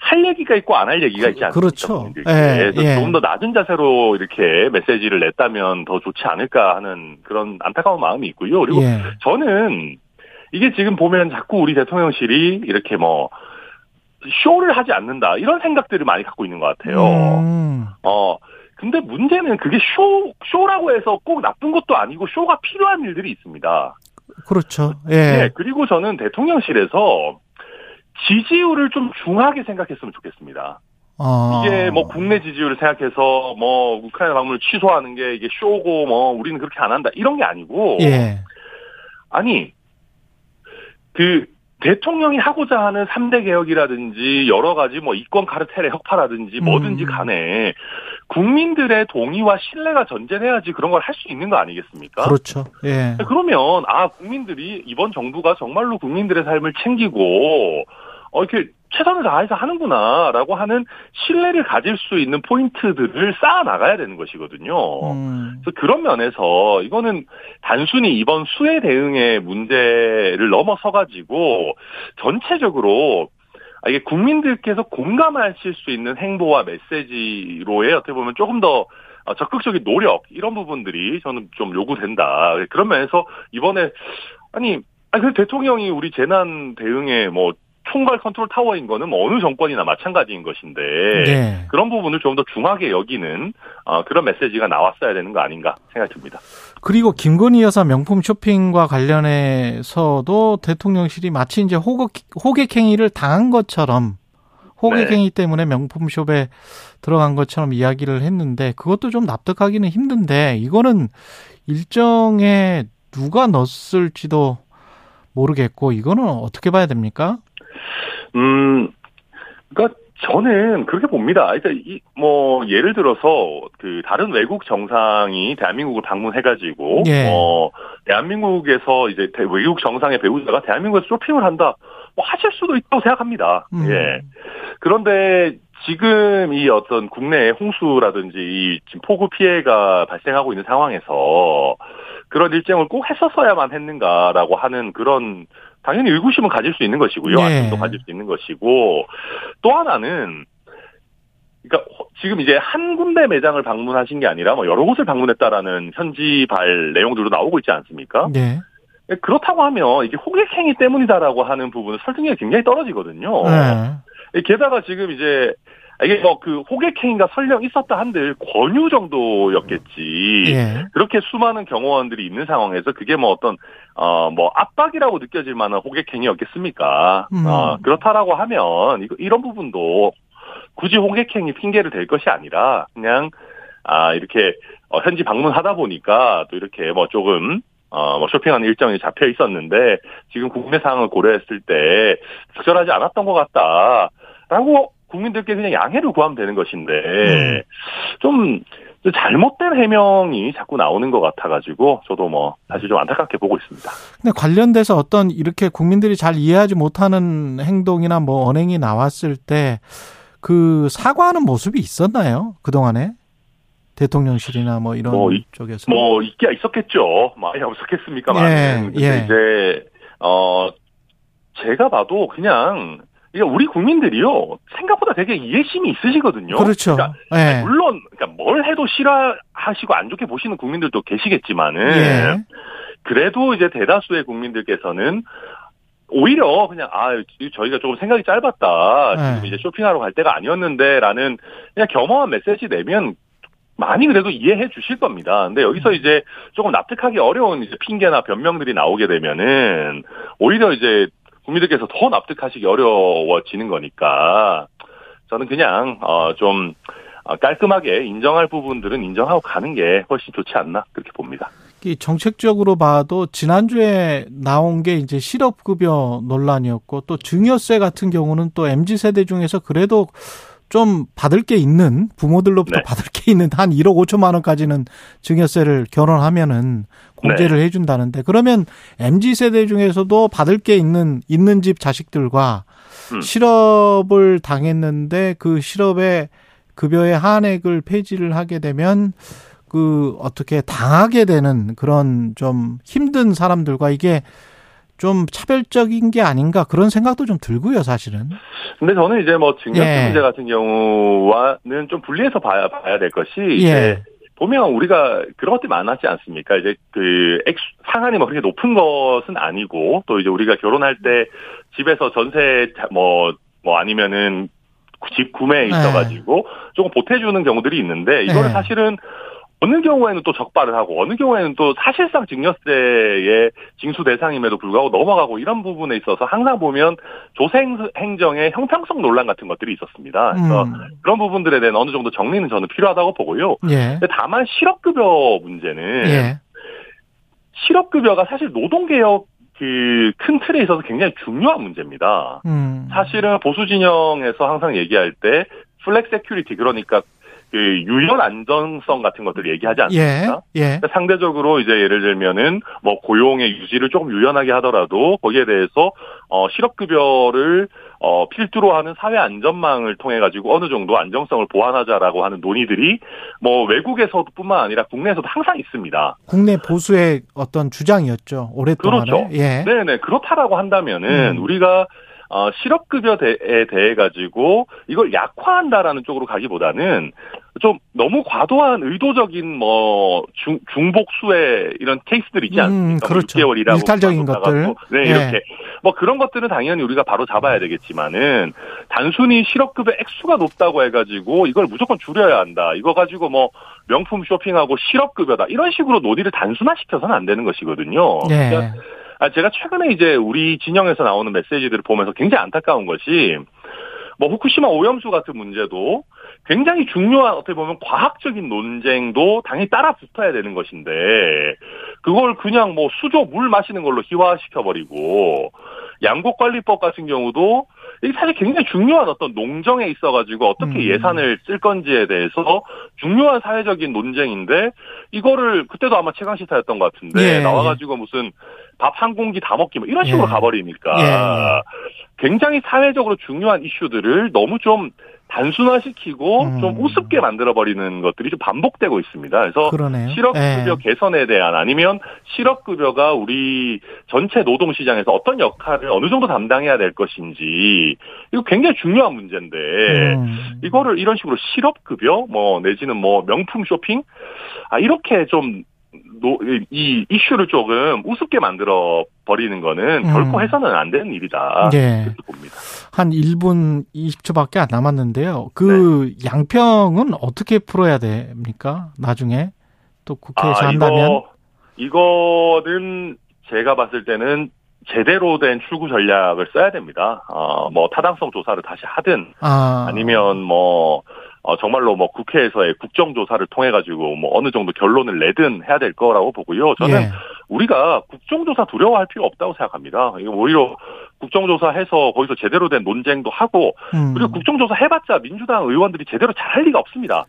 할 얘기가 있고 안 할 얘기가 있지 않습니까? 그렇죠. 예, 그래서 예. 조금 더 낮은 자세로 이렇게 메시지를 냈다면 더 좋지 않을까 하는 그런 안타까운 마음이 있고요. 그리고 예. 저는 이게 지금 보면 자꾸 우리 대통령실이 이렇게 뭐 쇼를 하지 않는다 이런 생각들을 많이 갖고 있는 것 같아요. 음, 어 근데 문제는 그게 쇼 쇼라고 해서 꼭 나쁜 것도 아니고 쇼가 필요한 일들이 있습니다. 그렇죠. 네, 예. 그리고 저는 대통령실에서 지지율을 좀 중하게 생각했으면 좋겠습니다. 어. 이게 뭐 국내 지지율을 생각해서 뭐 우크라이나 방문을 취소하는 게 이게 쇼고 뭐 우리는 그렇게 안 한다 이런 게 아니고 예. 아니 그 대통령이 하고자 하는 3대 개혁이라든지 여러 가지 뭐 이권 카르텔의 혁파라든지 뭐든지 음. 간에 국민들의 동의와 신뢰가 전제돼야지 그런 걸 할 수 있는 거 아니겠습니까? 그렇죠. 예. 그러면 아 국민들이 이번 정부가 정말로 국민들의 삶을 챙기고 어 이렇게 최선을 다해서 하는구나라고 하는 신뢰를 가질 수 있는 포인트들을 쌓아 나가야 되는 것이거든요. 음, 그래서 그런 면에서 이거는 단순히 이번 수해 대응의 문제를 넘어서 가지고 전체적으로 아, 이게 국민들께서 공감하실 수 있는 행보와 메시지로의 어떻게 보면 조금 더 어, 적극적인 노력 이런 부분들이 저는 좀 요구된다. 그런 면에서 이번에 아니 아니 그 대통령이 우리 재난 대응에 뭐 총괄 컨트롤 타워인 거는 뭐 어느 정권이나 마찬가지인 것인데 네. 그런 부분을 좀 더 중하게 여기는 어, 그런 메시지가 나왔어야 되는 거 아닌가 생각이 듭니다. 그리고 김건희 여사 명품 쇼핑과 관련해서도 대통령실이 마치 이제 호객, 호객행위를 당한 것처럼 호객행위 때문에 명품숍에 들어간 것처럼 이야기를 했는데 그것도 좀 납득하기는 힘든데 이거는 일정에 누가 넣었을지도 모르겠고 이거는 어떻게 봐야 됩니까? 음, 그러니까 저는 그렇게 봅니다. 그러니까 이, 뭐 예를 들어서 그 다른 외국 정상이 대한민국을 방문해가지고 예. 어 대한민국에서 이제 대- 외국 정상의 배우자가 대한민국에서 쇼핑을 한다, 뭐 하실 수도 있다고 생각합니다. 음. 예. 그런데 지금 이 어떤 국내 홍수라든지 이 지금 폭우 피해가 발생하고 있는 상황에서 그런 일정을 꼭 했었어야만 했는가라고 하는 그런 당연히 의구심은 가질 수 있는 것이고요. 네. 아픔도 가질 수 있는 것이고 또 하나는 그러니까 지금 이제 한 군데 매장을 방문하신 게 아니라 뭐 여러 곳을 방문했다라는 현지발 내용들도 나오고 있지 않습니까? 네. 그렇다고 하면 이게 호객행위 때문이다라고 하는 부분은 설득력이 굉장히 떨어지거든요. 네. 게다가 지금 이제 이게 뭐 그 호객행위가 설령 있었다 한들 권유 정도였겠지. 예. 그렇게 수많은 경호원들이 있는 상황에서 그게 뭐 어떤 어 뭐 압박이라고 느껴질 만한 호객행위였겠습니까? 음. 어 그렇다라고 하면 이거 이런 부분도 굳이 호객행위 핑계를 댈 것이 아니라 그냥 아 이렇게 어, 현지 방문하다 보니까 또 이렇게 뭐 조금 어, 뭐 쇼핑하는 일정이 잡혀 있었는데 지금 국내 상황을 고려했을 때 적절하지 않았던 것 같다라고 국민들께 그냥 양해를 구하면 되는 것인데 음. 좀 잘못된 해명이 자꾸 나오는 것 같아가지고 저도 뭐 사실 좀 안타깝게 보고 있습니다. 근데 관련돼서 어떤 이렇게 국민들이 잘 이해하지 못하는 행동이나 뭐 언행이 나왔을 때 그 사과하는 모습이 있었나요? 그 동안에? 대통령실이나 뭐 이런 뭐 이- 쪽에서. 뭐 있기야 있었겠죠. 많이 없었겠습니까만. 예, 예. 이제 어 제가 봐도 그냥 우리 국민들이요 생각보다 되게 이해심이 있으시거든요. 그렇죠. 그러니까 예. 물론 그러니까 뭘 해도 싫어하시고 안 좋게 보시는 국민들도 계시겠지만은 예. 그래도 이제 대다수의 국민들께서는 오히려 그냥 아 저희가 조금 생각이 짧았다 지금 네. 이제 쇼핑하러 갈 때가 아니었는데라는 그냥 겸허한 메시지 내면 많이 그래도 이해해 주실 겁니다. 근데 여기서 이제 조금 납득하기 어려운 이제 핑계나 변명들이 나오게 되면은 오히려 이제 국민들께서 더 납득하시기 어려워지는 거니까 저는 그냥 어좀 깔끔하게 인정할 부분들은 인정하고 가는 게 훨씬 좋지 않나 그렇게 봅니다. 이 정책적으로 봐도 지난주에 나온 게 이제 실업급여 논란이었고 또 증여세 같은 경우는 또 MZ 세대 중에서 그래도 좀 받을 게 있는 부모들로부터 네. 받을 게 있는 한 1억 5천만 원까지는 증여세를 결혼하면은 공제를 해준다는데 그러면 MZ 세대 중에서도 받을 게 있는 있는 집 자식들과 음. 실업을 당했는데 그 실업의 급여의 한액을 폐지를 하게 되면 그 어떻게 당하게 되는 그런 좀 힘든 사람들과 이게 좀 차별적인 게 아닌가 그런 생각도 좀 들고요, 사실은. 근데 저는 이제 뭐 증여세 예. 문제 같은 경우와는 좀 분리해서 봐야 봐야 될 것이 예. 보면 우리가 그런 것들이 많았지 않습니까? 이제 그 액수, 상한이 뭐 그렇게 높은 것은 아니고 또 이제 우리가 결혼할 때 집에서 전세 뭐뭐 아니면은 집 구매에 있어가지고 조금 보태주는 경우들이 있는데 이거를 네. 사실은 어느 경우에는 또 적발을 하고 어느 경우에는 또 사실상 증여세의 징수 대상임에도 불구하고 넘어가고 이런 부분에 있어서 항상 보면 조생 행정의 형평성 논란 같은 것들이 있었습니다. 그래서 음. 그런 부분들에 대한 어느 정도 정리는 저는 필요하다고 보고요. 예. 다만 실업급여 문제는 예. 실업급여가 사실 노동개혁 그큰 틀에 있어서 굉장히 중요한 문제입니다. 음. 사실은 보수 진영에서 항상 얘기할 때 flexicurity 그러니까 그 유연 안전성 같은 것들을 얘기하지 예. 않습니까? 예. 그러니까 상대적으로 이제 예를 들면은 뭐 고용의 유지를 조금 유연하게 하더라도 거기에 대해서 어 실업급여를 어 필두로 하는 사회 안전망을 통해 가지고 어느 정도 안정성을 보완하자라고 하는 논의들이 뭐 외국에서뿐만 아니라 국내에서도 항상 있습니다. 국내 보수의 어떤 주장이었죠. 오랫동안. 그렇죠. 예. 네네 그렇다라고 한다면은 음. 우리가 어, 실업급여에 대해 가지고 이걸 약화한다라는 쪽으로 가기보다는 좀 너무 과도한 의도적인 뭐 중, 중복수의 이런 케이스들 있지 음, 않습니까? 그렇죠. 6개월이라고 일탈적인 것들. 네 예. 이렇게 뭐 그런 것들은 당연히 우리가 바로 잡아야 되겠지만은 단순히 실업급여 액수가 높다고 해가지고 이걸 무조건 줄여야 한다. 이거 가지고 뭐 명품 쇼핑하고 실업급여다 이런 식으로 논의를 단순화시켜서는 안 되는 것이거든요. 예. 그러니까 아, 제가 최근에 이제 우리 진영에서 나오는 메시지들을 보면서 굉장히 안타까운 것이 뭐 후쿠시마 오염수 같은 문제도 굉장히 중요한 어떻게 보면 과학적인 논쟁도 당연히 따라 붙어야 되는 것인데 그걸 그냥 뭐 수조 물 마시는 걸로 희화시켜 버리고 양곡관리법 같은 경우도 이게 사실 굉장히 중요한 어떤 농정에 있어 가지고 어떻게 음. 예산을 쓸 건지에 대해서 중요한 사회적인 논쟁인데 이거를 그때도 아마 최강 시사였던 것 같은데 예, 나와 가지고 무슨 밥 한 공기 다 먹기 뭐 이런 식으로 예. 가버리니까 예, 예. 굉장히 사회적으로 중요한 이슈들을 너무 좀 단순화시키고 음. 좀 우습게 만들어버리는 것들이 좀 반복되고 있습니다. 그래서 그러네요. 실업급여 예. 개선에 대한 아니면 실업급여가 우리 전체 노동시장에서 어떤 역할을 어느 정도 담당해야 될 것인지 이거 굉장히 중요한 문제인데 음. 이거를 이런 식으로 실업급여 뭐 내지는 뭐 명품 쇼핑 아 이렇게 좀 노, 이 이슈를 조금 우습게 만들어 버리는 거는 음. 결코 해서는 안 되는 일이다. 예. 그렇게 봅니다. 한 1분 20초밖에 안 남았는데요. 그 네. 양평은 어떻게 풀어야 됩니까? 나중에 또 국회에서 한다면 아, 이거, 이거는 제가 봤을 때는 제대로 된 출구 전략을 써야 됩니다. 어, 뭐 타당성 조사를 다시 하든 아, 아니면 뭐 어, 정말로 뭐 국회에서의 국정조사를 통해 가지고 뭐 어느 정도 결론을 내든 해야 될 거라고 보고요. 저는 예. 우리가 국정조사 두려워할 필요 없다고 생각합니다. 이거 오히려 국정조사 해서 거기서 제대로 된 논쟁도 하고 음. 그리고 국정조사 해봤자 민주당 의원들이 제대로 잘 할 리가 없습니다.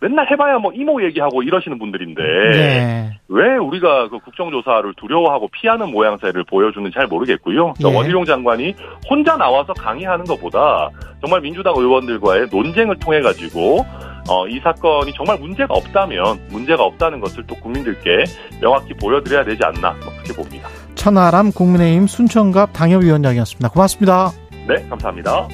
맨날 해봐야 뭐 이모 얘기하고 이러시는 분들인데 네. 왜 우리가 그 국정조사를 두려워하고 피하는 모양새를 보여주는지 잘 모르겠고요. 그러니까 예. 원희룡 장관이 혼자 나와서 강의하는 것보다 정말 민주당 의원들과의 논쟁을 통해 가지고 어, 이 사건이 정말 문제가 없다면 문제가 없다는 것을 또 국민들께 명확히 보여드려야 되지 않나 뭐 그렇게 봅니다. 천하람 국민의힘 순천갑 당협위원장이었습니다. 고맙습니다. 네, 감사합니다.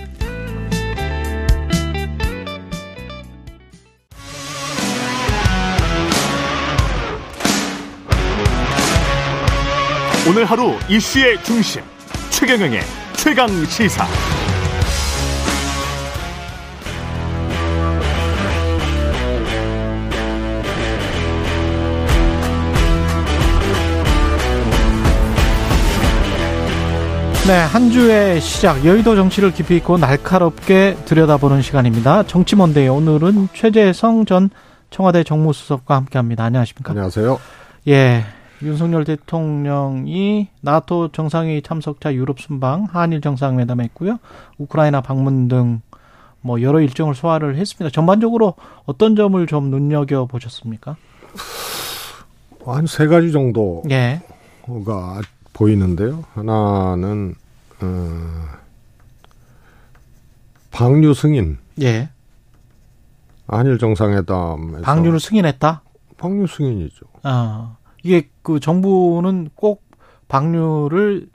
오늘 하루 이슈의 중심 최경영의 최강 시사. 네, 한 주의 시작 여의도 정치를 깊이 있고 날카롭게 들여다보는 시간입니다. 정치 먼데이 오늘은 최재성 전 청와대 정무수석과 함께합니다. 안녕하십니까? 안녕하세요. 예, 윤석열 대통령이 나토 정상회의 참석자 유럽 순방, 한일 정상회담에 있고요. 우크라이나 방문 등 뭐 여러 일정을 소화를 했습니다. 전반적으로 어떤 점을 좀 눈여겨 보셨습니까? 한 세 가지 정도가 예, 보이는데요. 하나는 어, 방류 승인 예, 한일 정상회담에서 방류를 승인했다. 방류 승인이죠. 아, 이게 그 정부는 꼭 방류를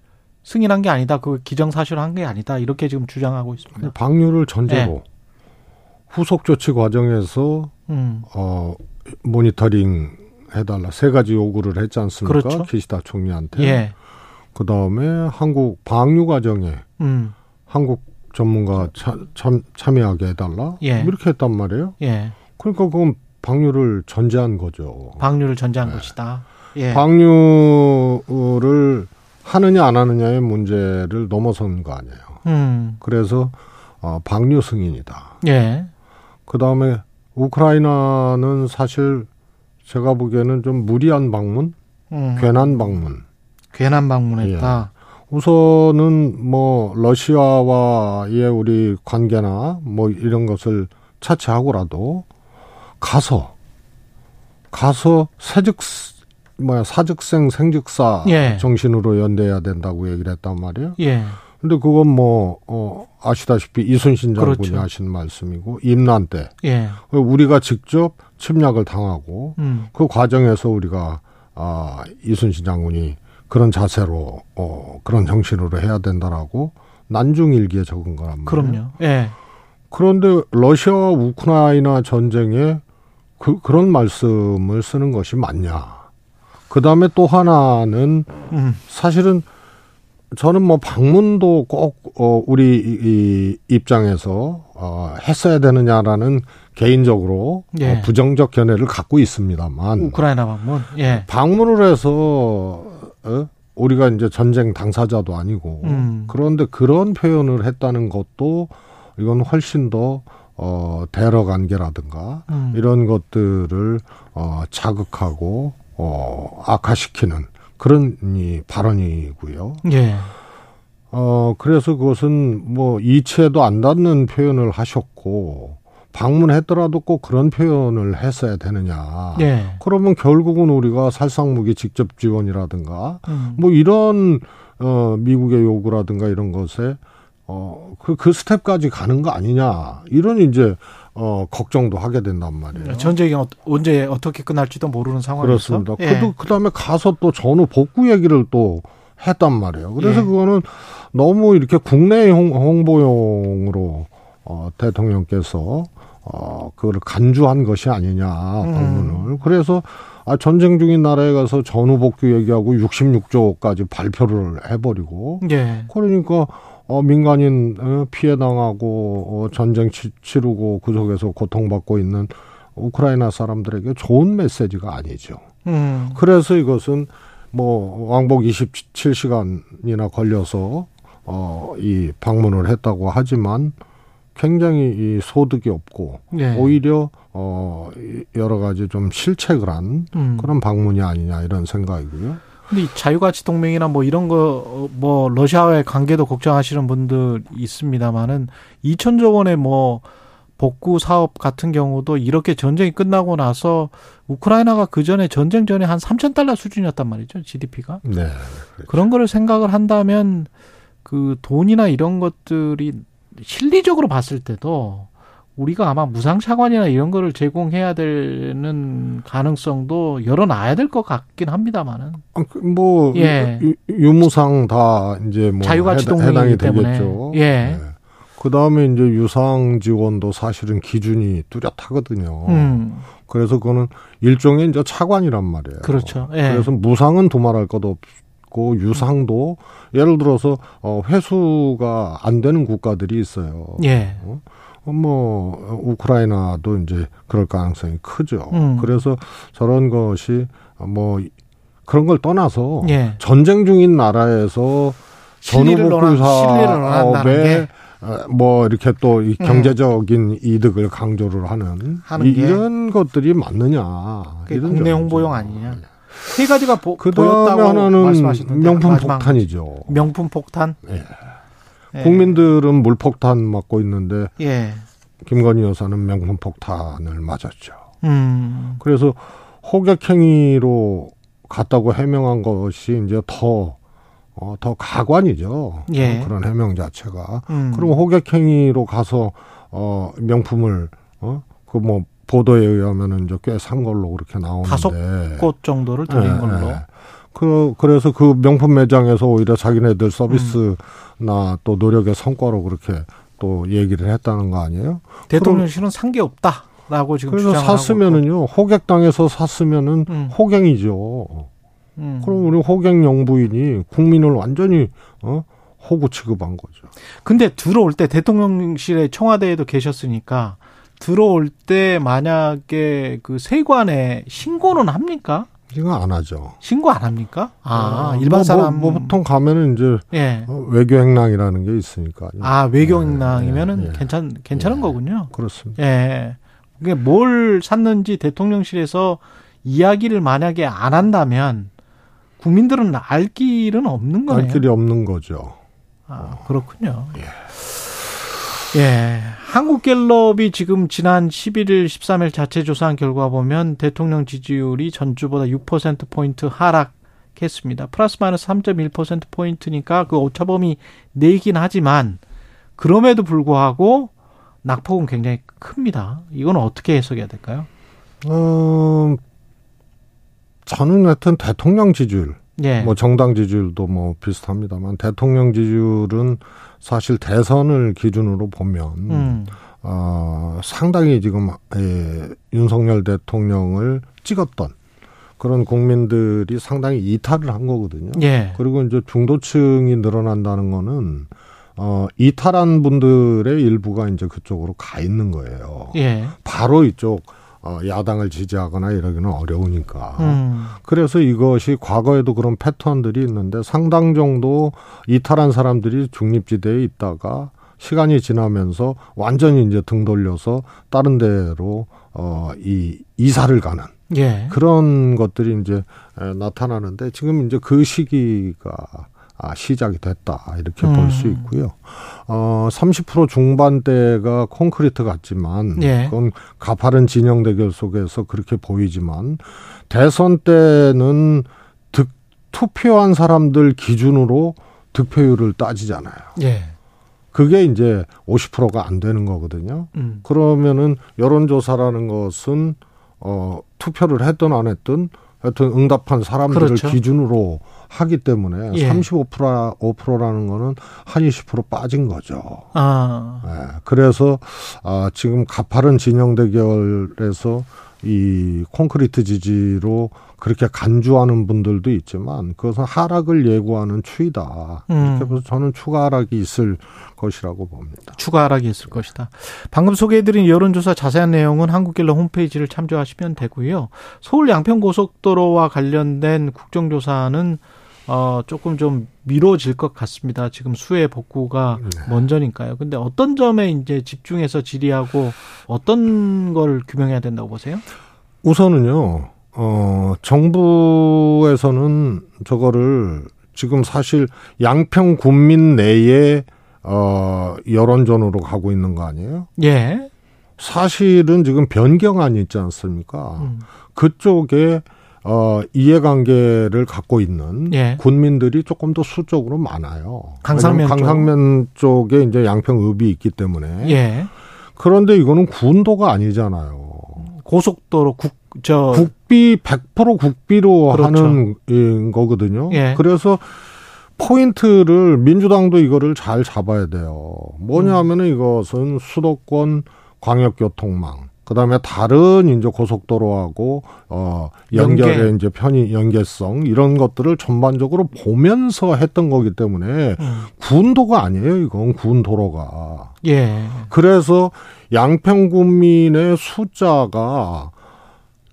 승인한 게 아니다. 그 기정사실한 게 아니다. 이렇게 지금 주장하고 있습니다. 방류를 전제로 네. 후속 조치 과정에서 음. 어 모니터링 해달라 세 가지 요구를 했지 않습니까? 그렇죠. 기시다 총리한테. 예. 그 다음에 한국 방류 과정에 음. 한국 전문가 차, 참, 참여하게 해달라. 예. 이렇게 했단 말이에요. 예. 그러니까 그건 방류를 전제한 거죠. 방류를 네. 전제한 것이다. 예. 방류를 하느냐 안 하느냐의 문제를 넘어선 거 아니에요. 음. 그래서 어, 방류 승인이다. 예. 그 다음에 우크라이나는 사실 제가 보기에는 좀 무리한 방문, 음. 괜한 방문. 괜한 방문했다. 우선은 뭐 러시아와의 우리 관계나 뭐 이런 것을 차치하고라도 가서 가서 세즉 뭐야 사즉생 생즉사 예. 정신으로 연대해야 된다고 얘기를 했단 말이에요. 예. 근데 그건 뭐 어, 아시다시피 이순신 장군이 그렇죠. 하신 말씀이고 임난 때 예. 우리가 직접 침략을 당하고 음. 그 과정에서 우리가 아 이순신 장군이 그런 자세로 어 그런 정신으로 해야 된다라고 난중일기에 적은 거란 말이에요. 그럼요. 예. 그런데 러시아와 우크라이나 전쟁에 그 그런 말씀을 쓰는 것이 맞냐? 그 다음에 또 하나는 음. 사실은 저는 뭐 방문도 꼭 어, 우리 이, 입장에서 어, 했어야 되느냐라는 개인적으로 예. 어, 부정적 견해를 갖고 있습니다만 우크라이나 방문. 예. 방문을 해서 어? 우리가 이제 전쟁 당사자도 아니고 음. 그런데 그런 표현을 했다는 것도 이건 훨씬 더 어, 대러 관계라든가 음. 이런 것들을 어, 자극하고 어, 악화시키는 그런 이 발언이고요. 예. 어, 그래서 그것은 뭐 이치에도 안 닿는 표현을 하셨고 방문했더라도 꼭 그런 표현을 했어야 되느냐. 예. 그러면 결국은 우리가 살상무기 직접 지원이라든가 음. 뭐 이런 어 미국의 요구라든가 이런 것에 어그 그 스텝까지 가는 거 아니냐 이런 이제 어 걱정도 하게 된단 말이에요. 전쟁이 어- 언제 어떻게 끝날지도 모르는 상황에서 그렇습니다. 예. 그, 그 다음에 가서 또 전후 복구 얘기를 또 했단 말이에요. 그래서 예. 그거는 너무 이렇게 국내 홍, 홍보용으로 어, 대통령께서 어, 그거를 간주한 것이 아니냐 음. 방문을. 그래서 아, 전쟁 중인 나라에 가서 전후 복구 얘기하고 66조까지 발표를 해버리고 예. 그러니까 어, 민간인 어, 피해 당하고 어, 전쟁 치, 치르고 그 속에서 고통받고 있는 우크라이나 사람들에게 좋은 메시지가 아니죠. 음. 그래서 이것은 뭐 왕복 27시간이나 걸려서 어, 이 방문을 했다고 하지만 굉장히 이 소득이 없고 예. 오히려 어, 이 여러 가지 좀 실책을 한 음. 그런 방문이 아니냐 이런 생각이고요. 근데 이 자유가치 동맹이나 뭐 이런 거 뭐 러시아와의 관계도 걱정하시는 분들 있습니다만은 2천조 원의 뭐 복구 사업 같은 경우도 이렇게 전쟁이 끝나고 나서 우크라이나가 그 전에 전쟁 전에 한 3천 달러 수준이었단 말이죠 GDP가 네. 그런 거를 생각을 한다면 그 돈이나 이런 것들이 실리적으로 봤을 때도 우리가 아마 무상 차관이나 이런 거를 제공해야 되는 가능성도 열어놔야 될 것 같긴 합니다만은 아, 그뭐 예. 유, 유무상 다 이제 뭐 자유가치 해당- 동맹이기 해당이 때문에. 되겠죠. 예. 그 다음에 이제 유상 지원도 사실은 기준이 뚜렷하거든요. 음 그래서 그거는 일종의 이제 차관이란 말이에요. 그렇죠. 예. 그래서 무상은 두말할 것 없고 유상도 예를 들어서 어 회수가 안 되는 국가들이 있어요. 예. 어, 뭐 우크라이나도 이제 그럴 가능성이 크죠. 음. 그래서 저런 것이 뭐 그런 걸 떠나서 예. 전쟁 중인 나라에서 실리를 논한- 실리를 논한다는 전후복구 게. 사업에 어, 뭐 이렇게 또이 음. 경제적인 이득을 강조를 하는, 하는 이, 게. 런 것들이 맞느냐 이런 국내. 홍보용 아니냐. 세 가지가 보, 그 보였다고 말씀하시던데 명품 폭탄이죠. 명품 폭탄. 예. 예. 국민들은 물폭탄 맞고 있는데 예. 김건희 여사는 명품 폭탄을 맞았죠. 음. 그래서 호객행위로 갔다고 해명한 것이 이제 더, 어, 더 가관이죠. 예. 어, 그런 해명 자체가. 음. 그럼 호객행위로 가서, 어, 명품을, 어, 그 뭐, 보도에 의하면은 이제 꽤 산 걸로 그렇게 나오는데. 다섯 꽃 정도를 드린 예, 걸로. 예. 그, 그래서 그 명품 매장에서 오히려 자기네들 서비스나 또 노력의 성과로 그렇게 또 얘기를 했다는 거 아니에요? 대통령실은 산 게 없다 라고 지금 그래서 샀으면은요, 호객당에서 샀으면은 음. 호갱이죠. 음. 그럼 우리 호갱 영부인이 국민을 완전히, 어? 호구 취급한 거죠. 근데 들어올 때 대통령실에 청와대에도 계셨으니까 들어올 때 만약에 그 세관에 신고는 합니까? 이거 안 하죠. 신고 안 합니까? 아, 어, 일반 뭐, 사람 뭐, 뭐 보통 가면은 이제 예. 어, 외교 행랑이라는 게 있으니까. 아, 외교 행랑이면은 예, 예. 괜찮 괜찮은 예. 거군요. 그렇습니다. 예. 그게 뭘 샀는지 대통령실에서 이야기를 만약에 안 한다면 국민들은 알 길은 없는 거네요. 알 길이 없는 거죠. 아, 그렇군요. 예. 한국갤럽이 지금 지난 11일, 13일 자체 조사한 결과 보면 대통령 지지율이 전주보다 6%포인트 하락했습니다. 플러스 마이너스 3.1%포인트니까 그 오차범위 내긴 하지만 그럼에도 불구하고 낙폭은 굉장히 큽니다. 이건 어떻게 해석해야 될까요? 어, 저는 하여튼 대통령 지지율, 예. 뭐 정당 지지율도 뭐 비슷합니다만 대통령 지지율은 사실 대선을 기준으로 보면 음. 어, 상당히 지금 예, 윤석열 대통령을 찍었던 그런 국민들이 상당히 이탈을 한 거거든요. 예. 그리고 이제 중도층이 늘어난다는 거는 어, 이탈한 분들의 일부가 이제 그쪽으로 가 있는 거예요. 예. 바로 이쪽 어, 야당을 지지하거나 이러기는 어려우니까. 음. 그래서 이것이 과거에도 그런 패턴들이 있는데 상당 정도 이탈한 사람들이 중립지대에 있다가 시간이 지나면서 완전히 이제 등 돌려서 다른 데로 어, 이 이사를 가는 예. 그런 것들이 이제 에, 나타나는데 지금 이제 그 시기가 아, 시작이 됐다 이렇게 음. 볼수 있고요. 어, 30% 중반대가 콘크리트 같지만 예. 그건 가파른 진영 대결 속에서 그렇게 보이지만 대선 때는 득 투표한 사람들 기준으로 득표율을 따지잖아요. 예. 그게 이제 50%가 안 되는 거거든요. 음. 그러면은 여론조사라는 것은 어 투표를 했든 안 했든 하여튼 응답한 사람들을 그렇죠. 기준으로 하기 때문에 예. 35% 5%라는 거는 한 20% 빠진 거죠. 아. 예. 그래서 아 지금 가파른 진영 대결에서 이 콘크리트 지지로 그렇게 간주하는 분들도 있지만 그것은 하락을 예고하는 추이다. 음. 이렇게 해서 저는 추가 하락이 있을 것이라고 봅니다. 추가 하락이 있을 것이다. 방금 소개해드린 여론조사 자세한 내용은 한국갤럽 홈페이지를 참조하시면 되고요. 서울 양평고속도로와 관련된 국정조사는 어, 조금 좀 미뤄질 것 같습니다. 지금 수해 복구가 먼저니까요. 근데 어떤 점에 이제 집중해서 질의하고 어떤 걸 규명해야 된다고 보세요? 우선은요, 어, 정부에서는 저거를 지금 사실 양평 군민 내에 어, 여론전으로 가고 있는 거 아니에요? 예. 사실은 지금 변경안이 있지 않습니까? 음. 그쪽에 어, 이해관계를 갖고 있는 예. 군민들이 조금 더 수적으로 많아요. 강상면 강상면 쪽 에 이제 양평읍이 있기 때문에. 예. 그런데 이거는 군도가 아니잖아요. 고속도로 국, 저, 국비 100% 국비로 그렇죠. 하는 예, 거거든요. 예. 그래서 포인트를 민주당도 이거를 잘 잡아야 돼요. 뭐냐면은 이것은 수도권 광역교통망 그다음에 다른 이제 고속도로하고 어 연결의 연계. 이제 편의 연계성 이런 것들을 전반적으로 보면서 했던 거기 때문에 음. 군도가 아니에요. 이건 군도로가. 예. 그래서 양평 군민의 숫자가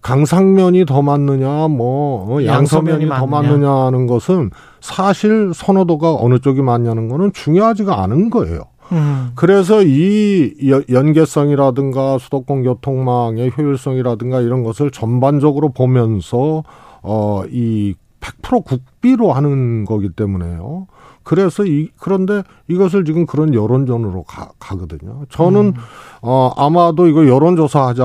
강상면이 더 많느냐, 뭐 어, 양서면이 양서면이 더. 많느냐 하는 것은 사실 선호도가 어느 쪽이 많냐는 거는 중요하지가 않은 거예요. 음. 그래서 이 여- 연계성이라든가 수도권 교통망의 효율성이라든가 이런 것을 전반적으로 보면서 어이 100% 국비로 하는 거기 때문에요. 그래서 이 그런데 이것을 지금 그런 여론전으로 가, 가거든요. 저는 어 아마도 이거 여론조사하자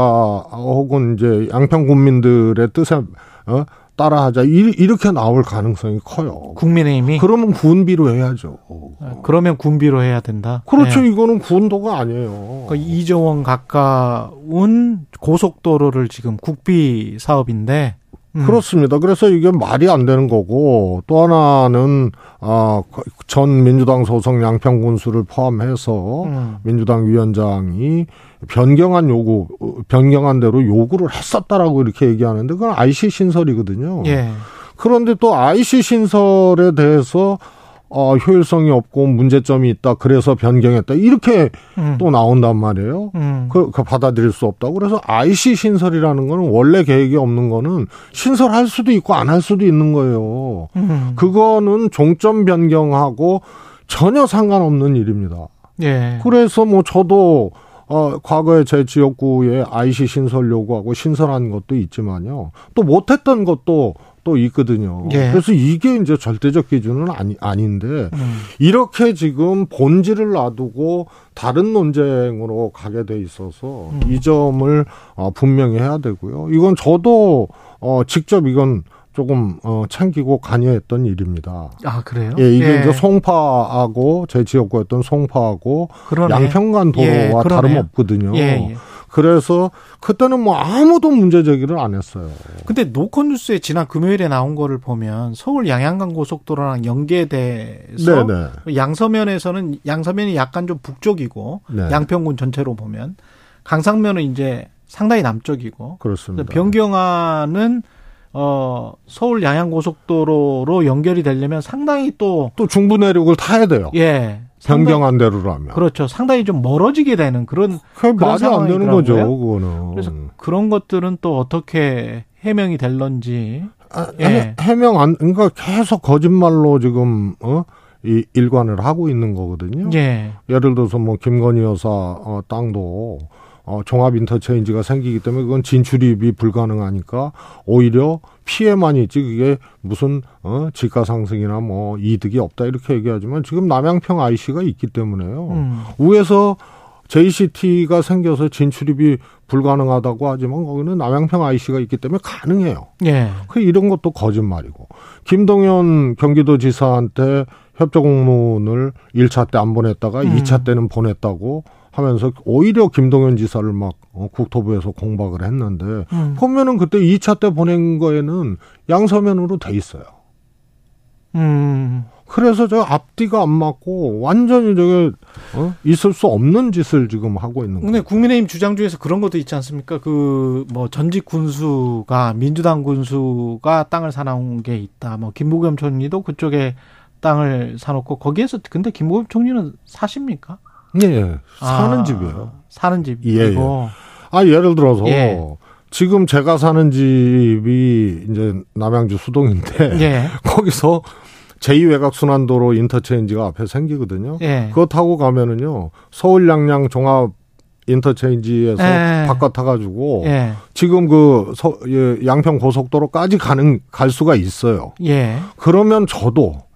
혹은 이제 양평 국민들의 뜻에 어 따라하자 이- 이렇게 나올 가능성이 커요. 국민의힘이 그러면 군비로 해야죠. 어, 그러면 군비로 해야 된다. 그렇죠. 예. 이거는 군도가 아니에요. 그 이정원 가까운 고속도로를 지금 국비 사업인데, 음. 그렇습니다. 그래서 이게 말이 안 되는 거고 또 하나는 아, 전 민주당 소속 양평 군수를 포함해서 음. 민주당 위원장이 변경한 요구, 변경한 대로 요구를 했었다라고 이렇게 얘기하는데 그건 IC 신설이거든요. 예. 그런데 또 IC 신설에 대해서 어, 효율성이 없고 문제점이 있다. 그래서 변경했다. 이렇게 음. 또 나온단 말이에요. 음. 그, 그 받아들일 수 없다고. 그래서 IC 신설이라는 거는 원래 계획이 없는 거는 신설할 수도 있고 안 할 수도 있는 거예요. 음. 그거는 종점 변경하고 전혀 상관없는 일입니다. 예. 그래서 뭐 저도 어 과거에 제 지역구에 IC 신설 요구하고 신설한 것도 있지만요. 또 못했던 것도 또 있거든요. 예. 그래서 이게 이제 절대적 기준은 아니 아닌데 음. 이렇게 지금 본질을 놔두고 다른 논쟁으로 가게 돼 있어서 음. 이 점을 어, 분명히 해야 되고요. 이건 저도 어 직접 이건 조금 어 챙기고 관여했던 일입니다. 아 그래요? 예, 이게 이제 송파하고 제 지역구였던 송파하고 그러네. 양평간 도로와 예. 다름없거든요. 예, 예. 그래서 그때는 뭐 아무도 문제 제기를 안 했어요. 근데 노컷뉴스에 지난 금요일에 나온 거를 보면 서울 양양간 고속도로랑 연계돼서 네네. 양서면에서는 양서면이 약간 좀 북쪽이고 네. 양평군 전체로 보면 강상면은 이제 상당히 남쪽이고 그렇습니다. 변경안은 어 서울 양양 고속도로로 연결이 되려면 상당히 또 또 중부 내륙을 타야 돼요. 예. 변경한 대로라면. 그렇죠. 상당히 좀 멀어지게 되는 그런 그게 말이 안 되는 거죠. 그거는. 그래서 그런 것들은 또 어떻게 해명이 될런지 아, 예. 해- 해명 안, 그러니까 계속 거짓말로 지금, 어? 이 일관을 하고 있는 거거든요. 예. 예를 들어서 뭐 김건희 여사 어, 땅도 어, 종합 인터체인지가 생기기 때문에 그건 진출입이 불가능하니까 오히려 피해만 있지 그게 무슨 어, 지가 상승이나 뭐 이득이 없다 이렇게 얘기하지만 지금 남양평 IC가 있기 때문에요. 음. 위에서 JCT가 생겨서 진출입이 불가능하다고 하지만 거기는 남양평 IC가 있기 때문에 가능해요. 예. 그 이런 것도 거짓말이고. 김동연 경기도지사한테 협조 공문을 1차 때 안 보냈다가 음. 2차 때는 보냈다고 하면서 오히려 김동연 지사를 막 어, 국토부에서 공박을 했는데 음. 보면은 그때 2차 때 보낸 거에는 양서면으로 돼 있어요. 음. 그래서 저 앞뒤가 안 맞고 완전히 저게 어? 있을 수 없는 짓을 지금 하고 있는 근데 거예요. 국민의힘 주장 중에서 그런 것도 있지 않습니까? 그 뭐 전직 군수가 민주당 군수가 땅을 사놓은 게 있다. 뭐 김부겸 총리도 그쪽에 땅을 사놓고 거기에서 근데 김부겸 총리는 사십니까? 예, 예. 사는 아, 집이에요. 사는 집이고. 아 예를 들어서 예. 지금 제가 사는 집이 이제 남양주 수동인데 예. 거기서 제2외곽 순환도로 인터체인지가 앞에 생기거든요. 예. 그거 타고 가면은요 서울 양양 종합 인터체인지에서 예. 바깥 타가지고 예. 지금 그 서, 예, 양평 고속도로까지 가는 갈 수가 있어요. 예. 그러면 저도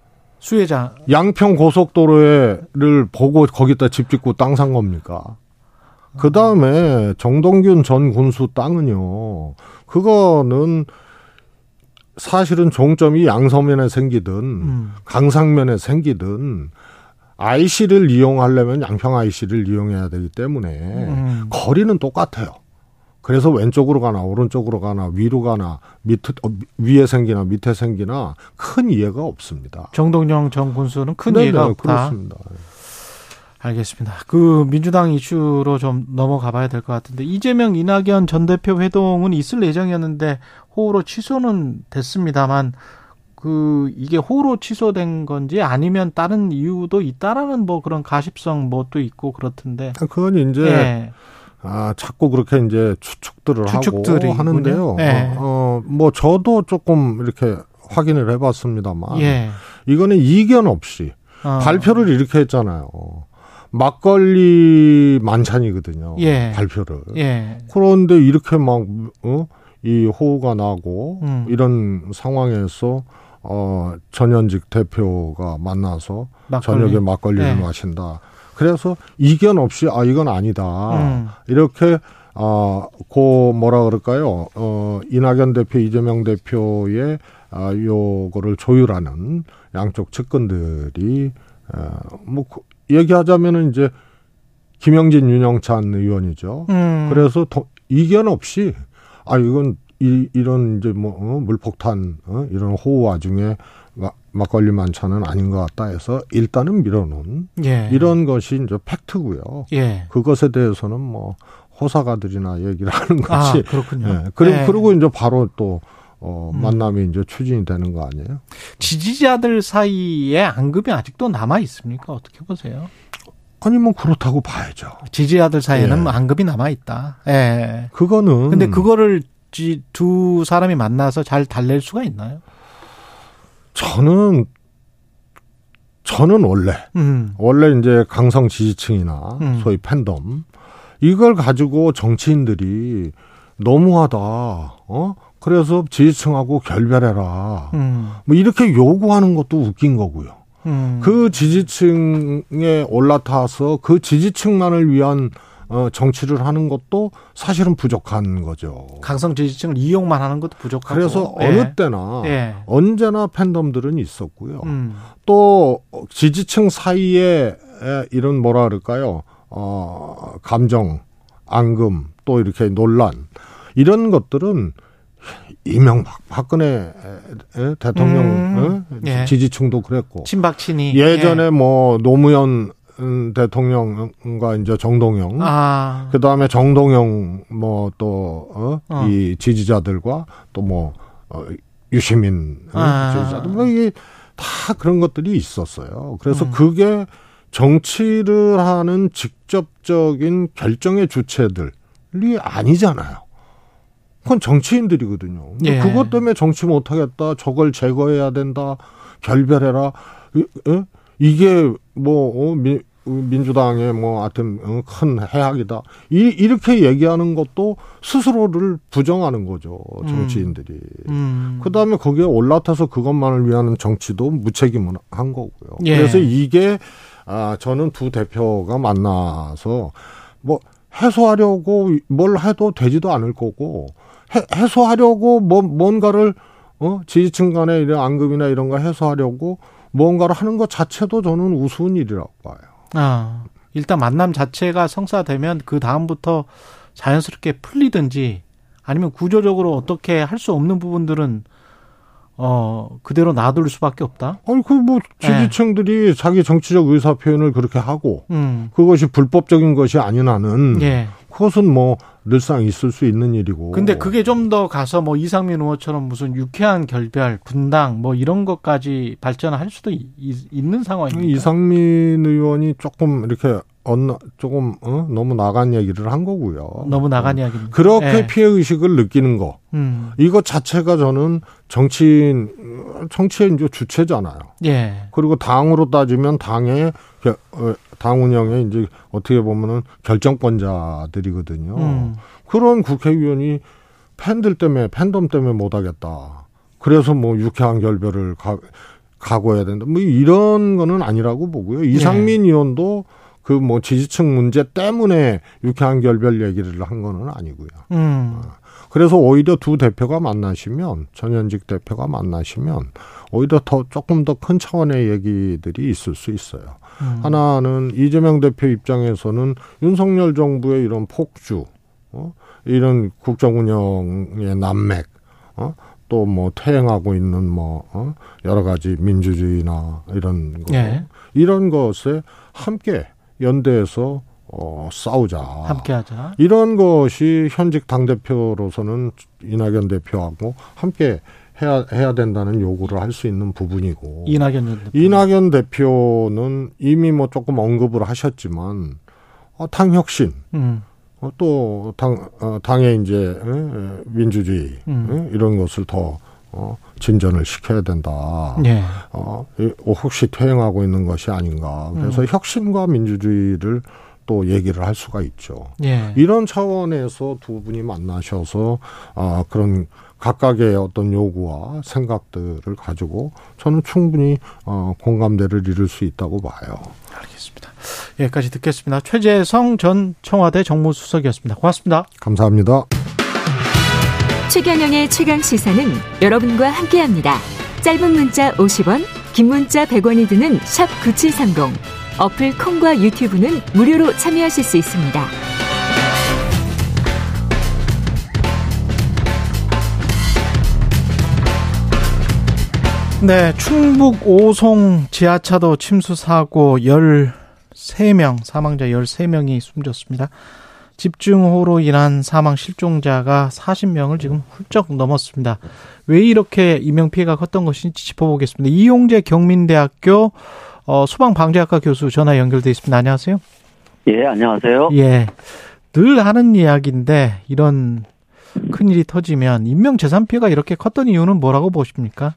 수혜자. 양평 고속도로를 보고 거기다 집 짓고 땅 산 겁니까? 그 다음에 정동균 전 군수 땅은요, 그거는 사실은 종점이 양서면에 생기든 음. 강상면에 생기든 IC를 이용하려면 양평 IC를 이용해야 되기 때문에 음. 거리는 똑같아요. 그래서 왼쪽으로 가나 오른쪽으로 가나 위로 가나 밑 어, 위에 생기나 밑에 생기나 큰 이해가 없습니다. 정동영 전 군수는 큰 네네, 이해가 없다. 그렇습니다. 알겠습니다. 그 민주당 이슈로 좀 넘어가 봐야 될 것 같은데 이재명 이낙연 전 대표 회동은 있을 예정이었는데 호우로 취소는 됐습니다만 그 이게 호우로 취소된 건지 아니면 다른 이유도 있다라는 뭐 그런 가십성 뭐 또 있고 그렇던데. 그건 이제 예. 아 자꾸 그렇게 이제 추측들을 추측들이군요. 하고 하는데요. 예. 어, 뭐 저도 조금 이렇게 확인을 해봤습니다만 예. 이거는 이견 없이 어. 발표를 이렇게 했잖아요. 막걸리 만찬이거든요. 예. 발표를. 예. 그런데 이렇게 막, 어? 이 호우가 나고, 음. 이런 상황에서, 어, 전현직 대표가 만나서 막걸리. 저녁에 막걸리를 예. 마신다. 그래서 이견 없이, 아, 이건 아니다. 음. 이렇게, 아, 고, 뭐라 그럴까요? 어, 이낙연 대표, 이재명 대표의, 아, 요거를 조율하는 양쪽 측근들이, 어, 뭐, 그- 얘기하자면은 이제, 김영진, 윤영찬 의원이죠. 음. 그래서 더, 이견 없이 아 이건 이, 런 이제 뭐 어, 물폭탄 어, 이런 호우 와중에 마, 막걸리 만찬은 아닌 것 같다 해서 일단은 밀어놓은 예. 이런 것이 이제 팩트고요. 예. 그것에 대해서는 뭐 호사가들이나 얘기를 하는 아, 거지. 그렇군요. 예. 그리고 예. 그리고 이제 바로 또 어, 음. 만남이 이제 추진이 되는 거 아니에요? 지지자들 사이에 앙금이 아직도 남아 있습니까? 어떻게 보세요? 아니 뭐 그렇다고 봐야죠. 지지자들 사이에는 예. 앙금이 남아 있다. 예. 그거는 근데 그거를 지- 두 사람이 만나서 잘 달랠 수가 있나요? 저는 저는 원래 음. 원래 이제 강성 지지층이나 음. 소위 팬덤 이걸 가지고 정치인들이 너무하다. 어? 그래서 지지층하고 결별해라. 음. 뭐 이렇게 요구하는 것도 웃긴 거고요. 음. 그 지지층에 올라타서 그 지지층만을 위한 어, 정치를 하는 것도 사실은 부족한 거죠. 강성 지지층을 이용만 하는 것도 부족하고. 그래서 예. 어느 때나 예. 언제나 팬덤들은 있었고요. 음. 또 지지층 사이에 에, 이런 뭐라 그럴까요? 어, 감정, 앙금, 또 이렇게 논란 이런 것들은 이명박 박근혜 에, 대통령 음. 에, 예. 지지층도 그랬고 친박친이 예전에 뭐 노무현 음, 대통령과 이제 정동영 아. 그 다음에 정동영 뭐또 어? 어. 이 지지자들과 또 뭐 어, 유시민 어? 아. 지지자들 뭐 이게 다 그런 것들이 있었어요. 그래서 음. 그게 정치를 하는 직접적인 결정의 주체들이 아니잖아요. 그건 정치인들이거든요. 예. 그것 때문에 정치 못하겠다, 저걸 제거해야 된다, 결별해라. 이- 어? 이게 뭐 어, 민, 민주당의 뭐 하여튼 어, 큰 해악이다. 이, 이렇게 얘기하는 것도 스스로를 부정하는 거죠. 정치인들이. 음. 그다음에 거기에 올라타서 그것만을 위한 정치도 무책임한 거고요. 예. 그래서 이게 아 저는 두 대표가 만나서 뭐 해소하려고 뭘 해도 되지도 않을 거고 해, 해소하려고 뭐 뭔가를 어 지지층 간의 이런 앙금이나 이런 거 해소하려고 뭔가를 하는 것 자체도 저는 우스운 일이라고 봐요. 아. 일단 만남 자체가 성사되면 그 다음부터 자연스럽게 풀리든지 아니면 구조적으로 어떻게 할 수 없는 부분들은 어 그대로 놔둘 수밖에 없다. 아니 그 뭐 지지층들이 자기 정치적 의사 표현을 그렇게 하고 음. 그것이 불법적인 것이 아닌 한은 예. 그것은 뭐 늘상 있을 수 있는 일이고. 근데 그게 좀 더 가서 뭐 이상민 의원처럼 무슨 유쾌한 결별, 분당 뭐 이런 것까지 발전할 수도 있, 는 상황입니다. 이상민 의원이 조금 이렇게 언 조금 어? 너무 나간 얘기를 한 거고요. 너무 나간 이야기입니다. 그렇게 예. 피해 의식을 느끼는 거 음. 이것 자체가 저는 정치인 정치의 이제 주체잖아요. 예. 그리고 당으로 따지면 당의 겨- 어, 당 운영의 이제 어떻게 보면은 결정권자들이거든요. 음. 그런 국회의원이 팬들 때문에 팬덤 때문에 못 하겠다. 그래서 뭐 유쾌한 결별을 가, 각오해야 된다. 뭐 이런 거는 아니라고 보고요. 이상민 의원도 그 뭐 지지층 문제 때문에 유쾌한 결별 얘기를 한 거는 아니고요. 음. 그래서 오히려 두 대표가 만나시면 전현직 대표가 만나시면 오히려 더 조금 더 큰 차원의 얘기들이 있을 수 있어요. 음. 하나는 이재명 대표 입장에서는 윤석열 정부의 이런 폭주, 어? 이런 국정 운영의 난맥, 어? 또 뭐 퇴행하고 있는 뭐 어? 여러 가지 민주주의나 이런 거, 예. 이런 것에 함께 연대해서 어, 싸우자. 함께하자. 이런 것이 현직 당 대표로서는 이낙연 대표하고 함께 해야 해야 된다는 요구를 할 수 있는 부분이고 이낙연 전 대표. 이낙연 대표는 이미 뭐 조금 언급을 하셨지만 어, 당 혁신 음. 어, 또 당 어, 당의 이제 민주주의 음. 에, 이런 것을 더 어, 진전을 시켜야 된다. 예. 어, 이- 혹시 퇴행하고 있는 것이 아닌가. 그래서 음. 혁신과 민주주의를 또 얘기를 할 수가 있죠. 예. 이런 차원에서 두 분이 만나셔서 아 그런 각각의 어떤 요구와 생각들을 가지고 저는 충분히 어 공감대를 이룰 수 있다고 봐요. 알겠습니다. 여기까지 듣겠습니다. 최재성 전 청와대 정무수석이었습니다. 고맙습니다. 감사합니다. 최경영의 최강 시사는 여러분과 함께합니다. 짧은 문자 50원, 긴 문자 100원이 드는 샵 9730. 어플 콩과 유튜브는 무료로 참여하실 수 있습니다. 네, 충북 오송 지하차도 침수 사고 13명, 사망자 13명이 숨졌습니다. 집중호우로 인한 사망 실종자가 40명을 지금 훌쩍 넘었습니다. 왜 이렇게 인명 피해가 컸던 것인지 짚어보겠습니다. 이용재 경민대학교 어, 소방방재학과 교수 전화 연결돼 있습니다. 안녕하세요. 예, 안녕하세요. 예. 늘 하는 이야기인데 이런 큰일이 터지면 인명 재산 피해가 이렇게 컸던 이유는 뭐라고 보십니까?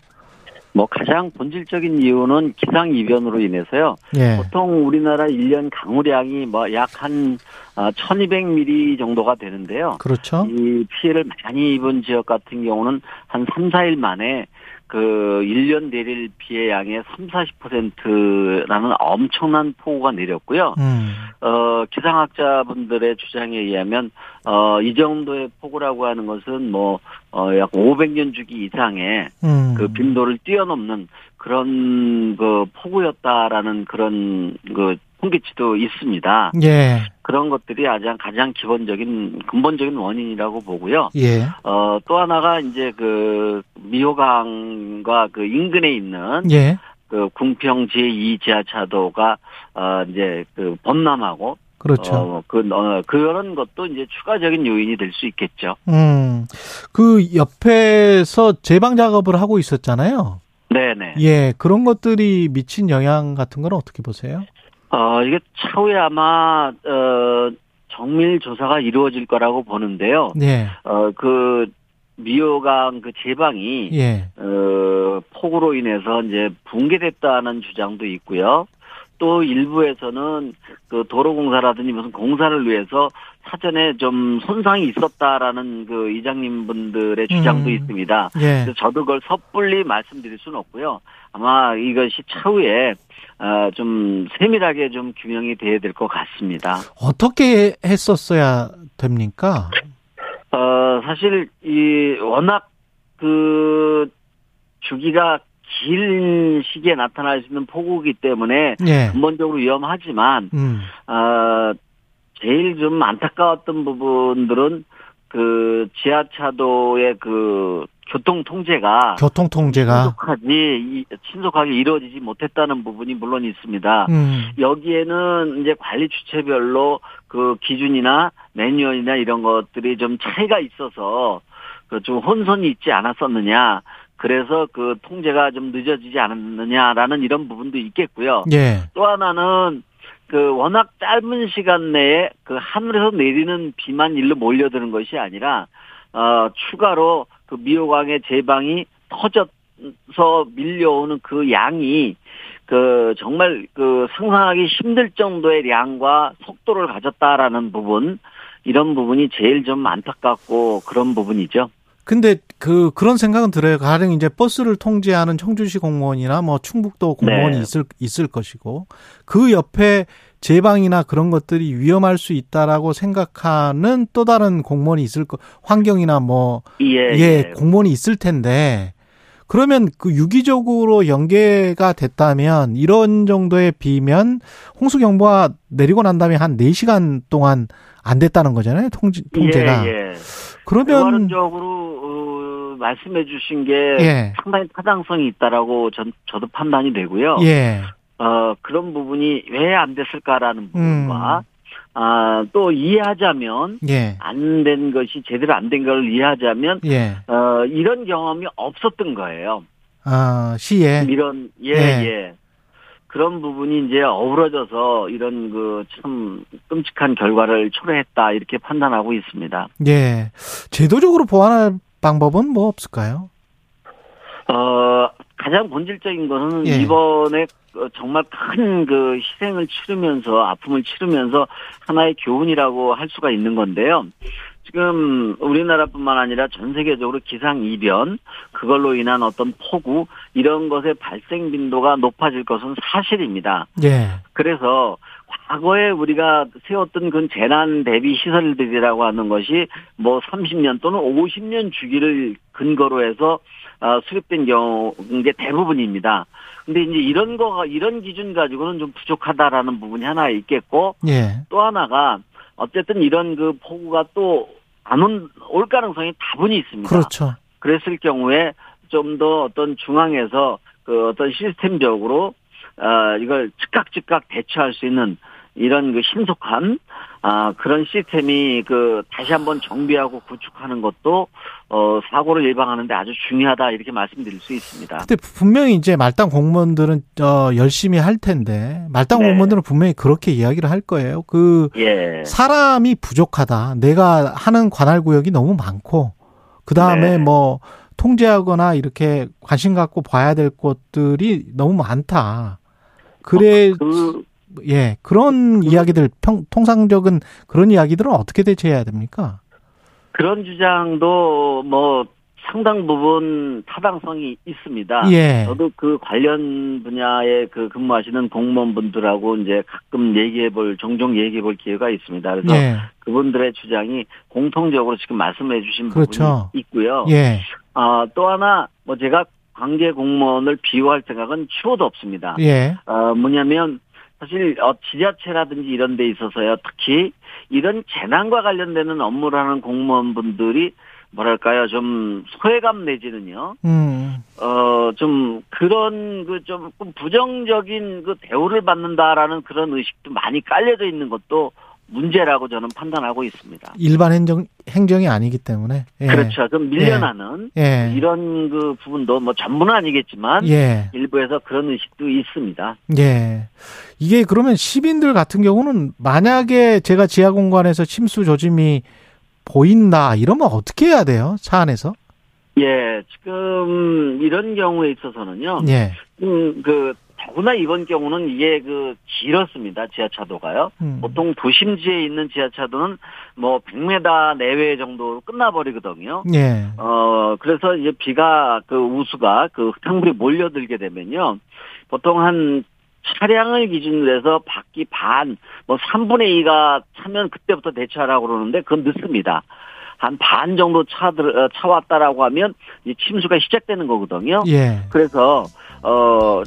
뭐 가장 본질적인 이유는 기상 이변으로 인해서요. 예. 보통 우리나라 1년 강우량이 뭐 약 한 1200mm 정도가 되는데요. 그렇죠. 이 피해를 많이 입은 지역 같은 경우는 한 3, 4일 만에 그 1년 내릴 피해 양의 3, 40%라는 엄청난 폭우가 내렸고요. 음. 어, 기상학자분들의 주장에 의하면, 어, 이 정도의 폭우라고 하는 것은 뭐, 어, 약 500년 주기 이상의 음. 그 빈도를 뛰어넘는 그런 그 폭우였다라는 그런 그 통계치도 있습니다. 예. 그런 것들이 가장 가장 기본적인 근본적인 원인이라고 보고요. 예. 어, 또 하나가 이제 그 미호강과 그 인근에 있는 예. 그 궁평 제2 지하차도가 어 이제 그 범람하고 그렇죠. 어, 그 어, 그런 것도 이제 추가적인 요인이 될 수 있겠죠. 음. 그 옆에서 제방 작업을 하고 있었잖아요. 네네. 예. 그런 것들이 미친 영향 같은 건 어떻게 보세요? 어 이게 차후에 아마 어 정밀 조사가 이루어질 거라고 보는데요. 예. 어그 미호강 그 제방이 예. 어 폭우로 인해서 이제 붕괴됐다는 주장도 있고요. 또 일부에서는 그 도로공사라든지 무슨 공사를 위해서 사전에 좀 손상이 있었다라는 그 이장님 분들의 주장도 음. 있습니다. 예. 그래서 저도 그걸 섣불리 말씀드릴 수는 없고요. 아마 이것이 차후에 어, 좀 세밀하게 좀 규명이 돼야 될 것 같습니다. 어떻게 했었어야 됩니까? 어, 사실 이 워낙 그 주기가 긴 시기에 나타날 수 있는 폭우기 때문에 예. 근본적으로 위험하지만 음. 어, 제일 좀 안타까웠던 부분들은 그 지하차도의 그 교통 통제가 교통 통제가 신속하지 이- 신속하게 이루어지지 못했다는 부분이 물론 있습니다. 음. 여기에는 이제 관리 주체별로 그 기준이나 매뉴얼이나 이런 것들이 좀 차이가 있어서 그 좀 혼선이 있지 않았었느냐. 그래서 그 통제가 좀 늦어지지 않았느냐라는 이런 부분도 있겠고요. 예. 또 하나는 그 워낙 짧은 시간 내에 그 하늘에서 내리는 비만 일로 몰려드는 것이 아니라 어 추가로 그 미호강의 제방이 터져서 밀려오는 그 양이 그 정말 그 상상하기 힘들 정도의 양과 속도를 가졌다라는 부분 이런 부분이 제일 좀 안타깝고 그런 부분이죠. 근데 그 그런 생각은 들어요. 가령 이제 버스를 통제하는 청주시 공무원이나 뭐 충북도 공무원이 네. 있을 있을 것이고 그 옆에 제방이나 그런 것들이 위험할 수 있다라고 생각하는 또 다른 공무원이 있을 거 환경이나 뭐 예, 예, 공무원이 있을 텐데 그러면 그 유기적으로 연계가 됐다면 이런 정도의 비면 홍수 경보가 내리고 난 다음에 한 4시간 동안 안 됐다는 거잖아요. 통지, 통제가. 예, 예. 그러면 원론적으로 어, 말씀해 주신 게 예. 상당히 타당성이 있다라고 전 저도 판단이 되고요. 예. 어 그런 부분이 왜 안 됐을까라는 부분과 음. 아, 또 이해하자면 예. 안된 것이 제대로 안 된 걸 이해하자면 예. 어 이런 경험이 없었던 거예요. 아, 시에 이런 예 예. 예. 그런 부분이 이제 어우러져서 이런 그 참 끔찍한 결과를 초래했다 이렇게 판단하고 있습니다. 예. 제도적으로 보완할 방법은 뭐 없을까요? 어, 가장 본질적인 거는 예. 이번에 어, 정말 큰 그 희생을 치르면서 아픔을 치르면서 하나의 교훈이라고 할 수가 있는 건데요. 지금 우리나라뿐만 아니라 전 세계적으로 기상 이변 그걸로 인한 어떤 폭우 이런 것의 발생 빈도가 높아질 것은 사실입니다. 예. 그래서 과거에 우리가 세웠던 그 재난 대비 시설들이라고 하는 것이 뭐 30년 또는 50년 주기를 근거로 해서 어, 수립된 경우인 게 대부분입니다. 근데 이제 이런 거 이런 기준 가지고는 좀 부족하다라는 부분이 하나 있겠고 예. 또 하나가 어쨌든 이런 그 폭우가 또 안 올 가능성이 다분히 있습니다. 그렇죠. 그랬을 경우에 좀 더 어떤 중앙에서 그 어떤 시스템적으로 어 이걸 즉각 즉각 대처할 수 있는 이런 그 신속한 아 그런 시스템이 그 다시 한번 정비하고 구축하는 것도 어 사고를 예방하는데 아주 중요하다 이렇게 말씀드릴 수 있습니다. 근데 분명히 이제 말단 공무원들은 어 열심히 할 텐데 말단 네. 공무원들은 분명히 그렇게 이야기를 할 거예요. 그 예. 사람이 부족하다. 내가 하는 관할 구역이 너무 많고 그 다음에 네. 뭐 통제하거나 이렇게 관심 갖고 봐야 될 것들이 너무 많다. 그래 그 예 그런 이야기들 평, 통상적인 그런 이야기들은 어떻게 대처해야 됩니까? 그런 주장도 뭐 상당 부분 타당성이 있습니다. 예. 저도 그 관련 분야에 그 근무하시는 공무원분들하고 이제 가끔 얘기해 볼, 종종 얘기해 볼 기회가 있습니다. 그래서 예. 그분들의 주장이 공통적으로 지금 말씀해 주신 그렇죠. 부분이 있고요. 예. 아, 또 하나, 뭐 제가 관계 공무원을 비호할 생각은 추호도 없습니다. 예. 어, 뭐냐면, 사실, 어, 지자체라든지 이런 데 있어서요, 특히, 이런 재난과 관련되는 업무를 하는 공무원분들이, 뭐랄까요, 좀, 소외감 내지는요, 음. 어, 좀, 그런, 그, 좀, 부정적인 그 대우를 받는다라는 그런 의식도 많이 깔려져 있는 것도 문제라고 저는 판단하고 있습니다. 일반 행정 행정이 아니기 때문에. 예. 그렇죠. 좀 밀려나는, 예. 이런 그 부분도 뭐 전부는 아니겠지만, 예. 일부에서 그런 의식도 있습니다. 예. 이게 그러면 시민들 같은 경우는 만약에 제가 지하 공간에서 침수 조짐이 보인다 이러면 어떻게 해야 돼요? 차 안에서? 예, 지금 이런 경우에 있어서는요, 예. 음, 그, 더구나 이번 경우는 이게 그 길었습니다. 지하차도가요. 음. 보통 도심지에 있는 지하차도는 뭐 100m 내외 정도로 끝나버리거든요. 예. 어, 그래서 이제 비가 그 우수가 그 흙탕물이 몰려들게 되면요. 보통 한 차량을 기준으로 해서 바퀴 반, 뭐 3분의 2가 차면 그때부터 대처하라고 그러는데 그건 늦습니다. 한반 정도 차, 들, 어, 차 왔다라고 하면 이 침수가 시작되는 거거든요. 예. 그래서, 어,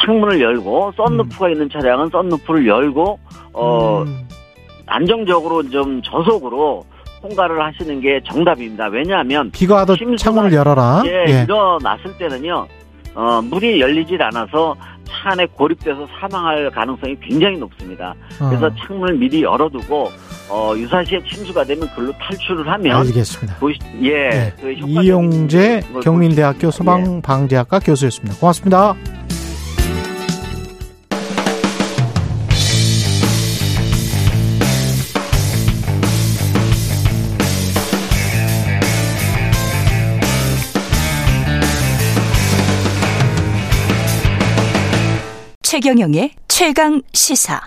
창문을 열고, 썬루프가 있는 차량은 썬루프를 열고, 어, 음. 안정적으로 좀 저속으로 통과를 하시는 게 정답입니다. 왜냐하면 비가 와도 창문을 열어라. 예, 예. 일어났을 때는요, 어, 물이 열리질 않아서 차 안에 고립돼서 사망할 가능성이 굉장히 높습니다. 그래서 어, 창문을 미리 열어두고, 어, 유사시에 침수가 되면 글로 탈출을 하면, 알겠습니다. 도시, 예, 예. 그 이용재 경민대학교. 소방방재학과 교수였습니다. 고맙습니다. 최경영의 최강 시사.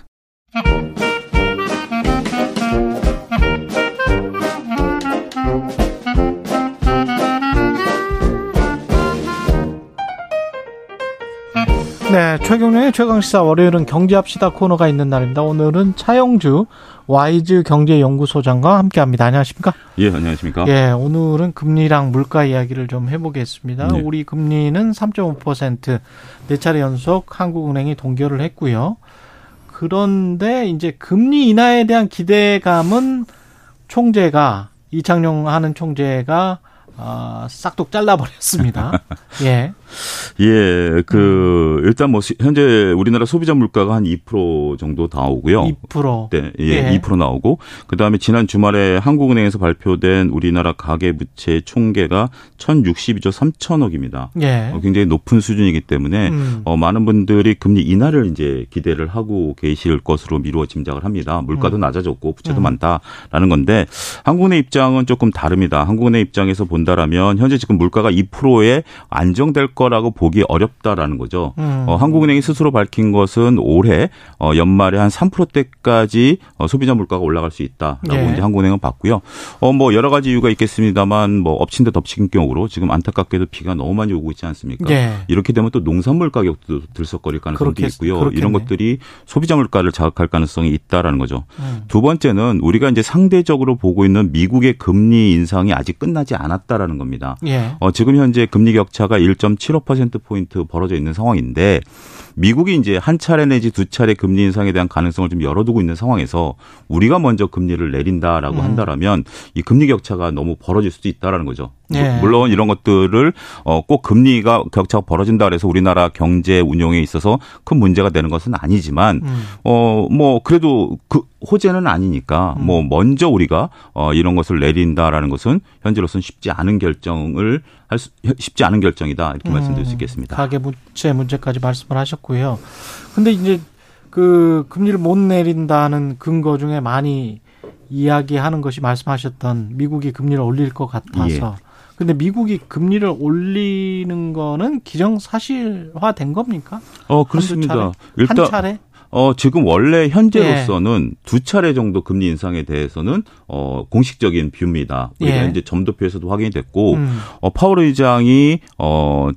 네, 최경련의 최강시사 월요일은 경제합시다 코너가 있는 날입니다. 오늘은 차영주 와이즈 경제연구소장과 함께합니다. 안녕하십니까? 예, 안녕하십니까? 예, 오늘은 금리랑 물가 이야기를 좀 해보겠습니다. 네. 우리 금리는 3.5%, 네 차례 연속 한국은행이 동결을 했고요. 그런데 이제 금리 인하에 대한 기대감은 총재가 이창용 하는 총재가 아, 싹둑 잘라버렸습니다. 예. 예, 그 일단 뭐 시- 현재 우리나라 소비자 물가가 한 2% 정도 나오고요. 2%. 네, 예, 예. 2% 나오고 그다음에 지난 주말에 한국은행에서 발표된 우리나라 가계 부채 총계가 1,062조 3천억입니다. 예. 어, 굉장히 높은 수준이기 때문에 음. 어, 많은 분들이 금리 인하를 이제 기대를 하고 계실 것으로 미루어 짐작을 합니다. 물가도 음. 낮아졌고 부채도 음. 많다라는 건데 한국은행 입장은 조금 다릅니다. 한국은행 입장에서 본다라면 현재 지금 물가가 2%에 안정될 거라고 보기 어렵다라는 거죠. 음. 어, 한국은행이 스스로 밝힌 것은 올해 어, 연말에 한 3%대까지 어, 소비자 물가가 올라갈 수 있다라고 예. 이제 한국은행은 봤고요. 어, 뭐 여러 가지 이유가 있겠습니다만 뭐 엎친 데 덮친 경우로 지금 안타깝게도 비가 너무 많이 오고 있지 않습니까? 예. 이렇게 되면 또 농산물 가격도 들썩거릴 가능성도 그렇겠- 있고요. 그렇겠네. 이런 것들이 소비자 물가를 자극할 가능성이 있다라는 거죠. 음. 두 번째는 우리가 이제 상대적으로 보고 있는 미국의 금리 인상이 아직 끝나지 않았다라는 겁니다. 예. 어, 지금 현재 금리 격차가 1.75%포인트 벌어져 있는 상황인데 미국이 이제 한 차례 내지 두 차례 금리 인상에 대한 가능성을 좀 열어두고 있는 상황에서 우리가 먼저 금리를 내린다라고 음. 한다라면 이 금리 격차가 너무 벌어질 수도 있다라는 거죠. 네. 물론 이런 것들을 어, 꼭 금리가 격차가 벌어진다 그래서 우리나라 경제 운용에 있어서 큰 문제가 되는 것은 아니지만 음. 어, 뭐 그래도 그 호재는 아니니까 음. 뭐 먼저 우리가 어, 이런 것을 내린다라는 것은 현재로서는 쉽지 않은 결정을 할 수, 쉽지 않은 결정이다 이렇게 말씀드릴 수 있겠습니다. 음. 가계 부채 문제까지 말씀을 하셨고요. 근데 이제 그 금리를 못 내린다는 근거 중에 많이 이야기하는 것이 말씀하셨던 미국이 금리를 올릴 것 같아서. 근데 미국이 금리를 올리는 거는 기정사실화된 겁니까? 어 그렇습니다. 차례? 일단 한 차례? 어, 지금 원래 현재로서는 예. 두 차례 정도 금리 인상에 대해서는 어, 공식적인 뷰입니다. 우리가 예. 이제 점도표에서도 확인이 됐고 음. 어, 파월 의장이 어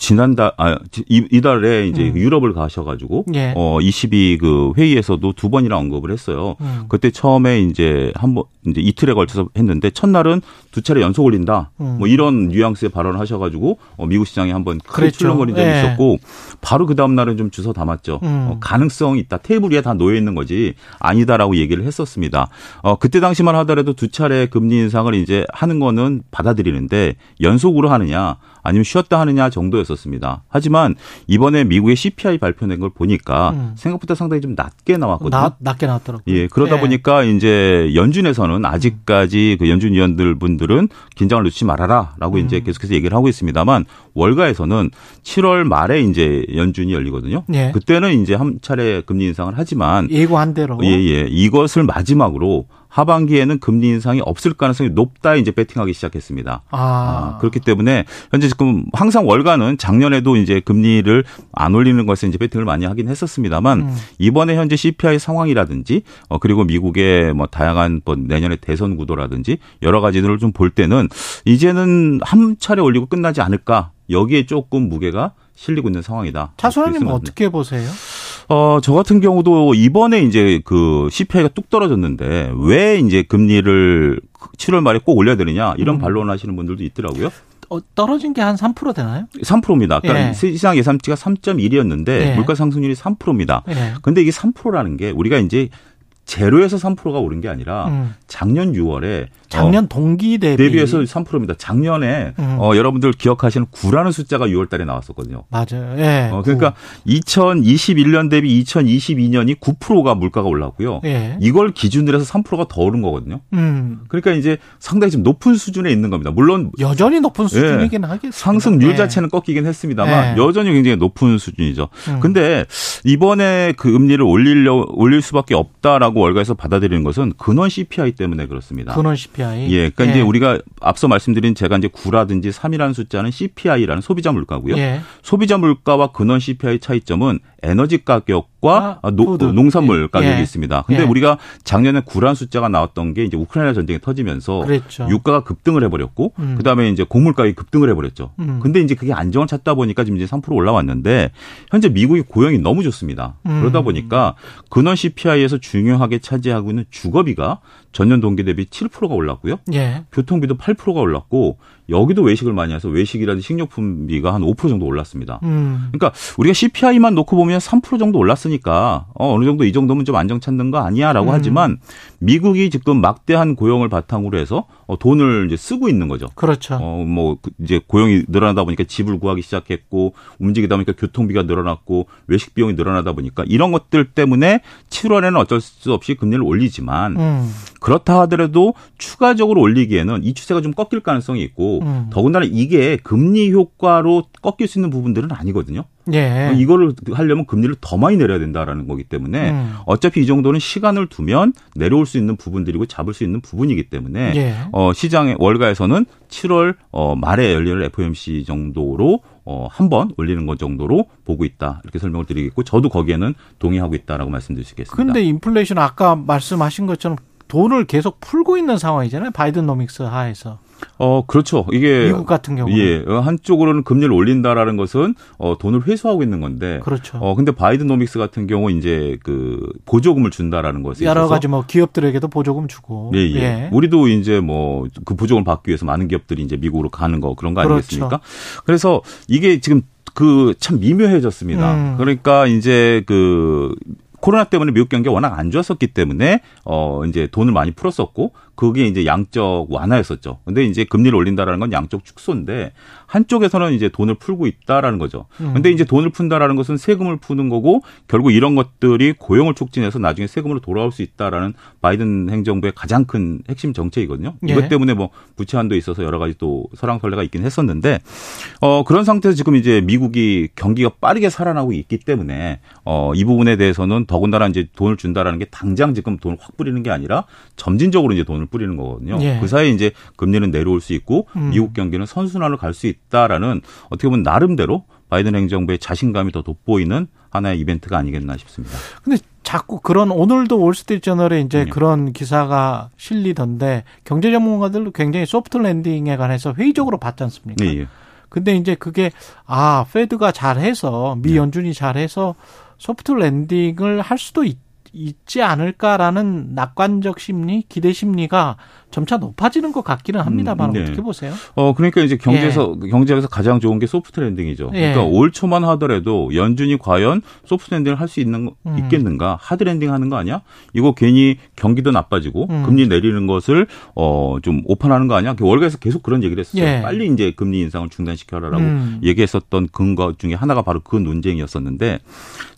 지난달 아 이, 이달에 이제 음. 유럽을 가셔가지고 예. 어 22 그 회의에서도 두 번이나 언급을 했어요. 음. 그때 처음에 이제 한번 이제 이틀에 걸쳐서 했는데 첫날은 두 차례 연속 올린다. 음. 뭐 이런 뉘앙스의 발언을 하셔가지고 어, 미국 시장이 한번 크게. 출렁거린 적이 예. 있었고 바로 그 다음 날은 좀 주워 담았죠. 음. 어, 가능성이 있다. 테이블 위에 다 놓여 있는 거지 아니다라고 얘기를 했었습니다. 어, 그때 당시만 하더라도 두 차례 금리 인상을 이제 하는 거는 받아들이는데 연속으로 하느냐 아니면 쉬었다 하느냐 정도였었습니다. 하지만 이번에 미국의 CPI 발표된 걸 보니까 음. 생각보다 상당히 좀 낮게 나왔거든요. 낮, 낮게 나왔더라고요. 예, 그러다 예. 보니까 이제 연준에서는 아직까지 그 연준 위원들 분들은 긴장을 놓지 말아라라고 음. 이제 계속해서 얘기를 하고 있습니다만 월가에서는 7월 말에 이제 연준이 열리거든요. 예. 그때는 이제 한 차례 금리 인상을 하지만 예고한 대로. 예, 예. 이것을 마지막으로 하반기에는 금리 인상이 없을 가능성이 높다 이제 베팅하기 시작했습니다. 아, 아, 그렇기 때문에 현재 지금 항상 월가는 작년에도 이제 금리를 안 올리는 것에 이제 베팅을 많이 하긴 했었습니다만 음. 이번에 현재 CPI 상황이라든지 어 그리고 미국의 뭐 다양한 뭐 내년의 대선 구도라든지 여러 가지들을 좀 볼 때는 이제는 한 차례 올리고 끝나지 않을까 여기에 조금 무게가 실리고 있는 상황이다. 그렇게 어떻게 보세요? 어, 저 같은 경우도 이번에 이제 그 CPI가 뚝 떨어졌는데 왜 이제 금리를 7월 말에 꼭 올려야 되느냐 이런 음. 반론을 하시는 분들도 있더라고요. 어, 떨어진 게 한 3% 되나요? 3%입니다. 아까 예. 시장 예상치가 3.1이었는데 예. 물가 상승률이 3%입니다. 예. 근데 이게 3%라는 게 우리가 이제 제로에서 3%가 오른 게 아니라 음. 작년 6월에 작년 동기 대비. 대비해서 3%입니다. 작년에 음. 어, 여러분들 기억하시는 9라는 숫자가 6월 달에 나왔었거든요. 맞아요. 예. 어, 그러니까 2021년 대비 2022년이 9%가 물가가 올랐고요. 예. 이걸 기준으로 해서 3%가 더 오른 거거든요. 음. 그러니까 이제 상당히 좀 높은 수준에 있는 겁니다. 물론 여전히 높은 수준이긴 하겠습니다. 예. 상승률 예. 자체는 꺾이긴 했습니다만 예. 여전히 굉장히 높은 수준이죠. 음. 근데 이번에 그 금리를 올리려 올릴 수밖에 없다라고 월가에서 받아들이는 것은 근원 CPI 때문에 그렇습니다. 근원 CPI. 예, 그러니까 이제 우리가 앞서 말씀드린 제가 이제 9라든지 3이라는 숫자는 CPI라는 소비자 물가고요. 예. 소비자 물가와 근원 CPI 차이점은 에너지 가격과 아, 노- food. 농산물 예. 가격이 예. 있습니다. 근데 예. 우리가 작년에 9란 숫자가 나왔던 게 이제 우크라이나 전쟁이 터지면서 그랬죠. 유가가 급등을 해버렸고 음. 그다음에 이제 곡물 가격이 급등을 해버렸죠. 음. 근데 이제 그게 안정을 찾다 보니까 지금 이제 3% 올라왔는데 현재 미국의 고용이 너무 좋습니다. 음. 그러다 보니까 근원 CPI에서 중요하게 차지하고 있는 주거비가 전년 동기 대비 7%가 올랐고요. 예. 교통비도 8%가 올랐고 여기도 외식을 많이 해서 외식이라든지 식료품비가 한 5% 정도 올랐습니다. 음. 그러니까 우리가 CPI만 놓고 보면 3% 정도 올랐으니까 어, 어느 정도 이 정도면 좀 안정 찾는 거 아니야라고 음. 하지만 미국이 지금 막대한 고용을 바탕으로 해서 어, 돈을 이제 쓰고 있는 거죠. 그렇죠. 어, 뭐, 그 이제 고용이 늘어나다 보니까 집을 구하기 시작했고, 움직이다 보니까 교통비가 늘어났고, 외식 비용이 늘어나다 보니까 이런 것들 때문에 7월에는 어쩔 수 없이 금리를 올리지만, 음. 그렇다 하더라도 추가적으로 올리기에는 이 추세가 좀 꺾일 가능성이 있고, 음. 더군다나 이게 금리 효과로 꺾일 수 있는 부분들은 아니거든요. 예. 이거를 하려면 금리를 더 많이 내려야 된다라는 거기 때문에 음. 어차피 이 정도는 시간을 두면 내려올 수 있는 부분들이고 잡을 수 있는 부분이기 때문에 예. 어, 시장의 월가에서는 7월 어, 말에 열리는 FOMC 정도로 어, 한 번 올리는 것 정도로 보고 있다. 이렇게 설명을 드리겠고 저도 거기에는 동의하고 있다라고 말씀드릴 수 있겠습니다. 근데 인플레이션 아까 말씀하신 것처럼 돈을 계속 풀고 있는 상황이잖아요. 바이든 노믹스 하에서. 어, 그렇죠. 이게 미국 같은 경우는. 예, 어, 한쪽으로는 금리를 올린다라는 것은 어, 돈을 회수하고 있는 건데 그렇죠. 어, 근데 바이든노믹스 같은 경우 이제 그 보조금을 준다라는 것에 여러 가지 뭐 기업들에게도 보조금 주고. 예, 예. 우리도 이제 뭐 그 보조금 을 받기 위해서 많은 기업들이 이제 미국으로 가는 거 그런 거 그렇죠. 아니겠습니까? 그래서 이게 지금 그 참 미묘해졌습니다. 음. 그러니까 이제 그 코로나 때문에 미국 경기가 워낙 안 좋았었기 때문에 어 이제 돈을 많이 풀었었고 그게 이제 양적 완화였었죠. 근데 이제 금리를 올린다라는 건 양적 축소인데 한쪽에서는 이제 돈을 풀고 있다라는 거죠. 음. 근데 이제 돈을 푼다라는 것은 세금을 푸는 거고 결국 이런 것들이 고용을 촉진해서 나중에 세금으로 돌아올 수 있다라는 바이든 행정부의 가장 큰 핵심 정책이거든요. 예. 이것 때문에 뭐 부채 한도 있어서 여러 가지 또 설랑설레가 있긴 했었는데 어 그런 상태에서 지금 이제 미국이 경기가 빠르게 살아나고 있기 때문에 어이 부분에 대해서는 더군다나 이제 돈을 준다라는 게 당장 지금 돈을 확 뿌리는 게 아니라 점진적으로 이제 돈을 뿌리는 거거든요. 예. 그 사이에 이제 금리는 내려올 수 있고 음. 미국 경기는 선순환을 갈 수 있다라는 어떻게 보면 나름대로 바이든 행정부의 자신감이 더 돋보이는 하나의 이벤트가 아니겠나 싶습니다. 근데 자꾸 그런 오늘도 월스트리트저널에 이제 네. 그런 기사가 실리던데 경제 전문가들도 굉장히 소프트 랜딩에 관해서 회의적으로 봤지 않습니까? 네, 예. 근데 이제 그게 아 Fed가 잘해서 미 네. 연준이 잘해서 soft landing을 할 수도 있, 있지 않을까라는 낙관적 심리, 기대 심리가 점차 높아지는 것 같기는 합니다만 음, 네. 어떻게 보세요? 어 그러니까 이제 경제에서 경제에서 가장 좋은 게 soft landing이죠. 예. 그러니까 올 초만 하더라도 연준이 과연 soft landing을 할 수 있는 거- 음. 있겠는가? hard landing 하는 거 아니야? 이거 괜히 경기도 나빠지고 음. 금리 내리는 것을 어좀 오판하는 거 아니야? 그 월가에서 계속 그런 얘기를 했어요. 예. 빨리 이제 금리 인상을 중단시켜라라고 음. 얘기했었던 근거 중에 하나가 바로 그 논쟁이었었는데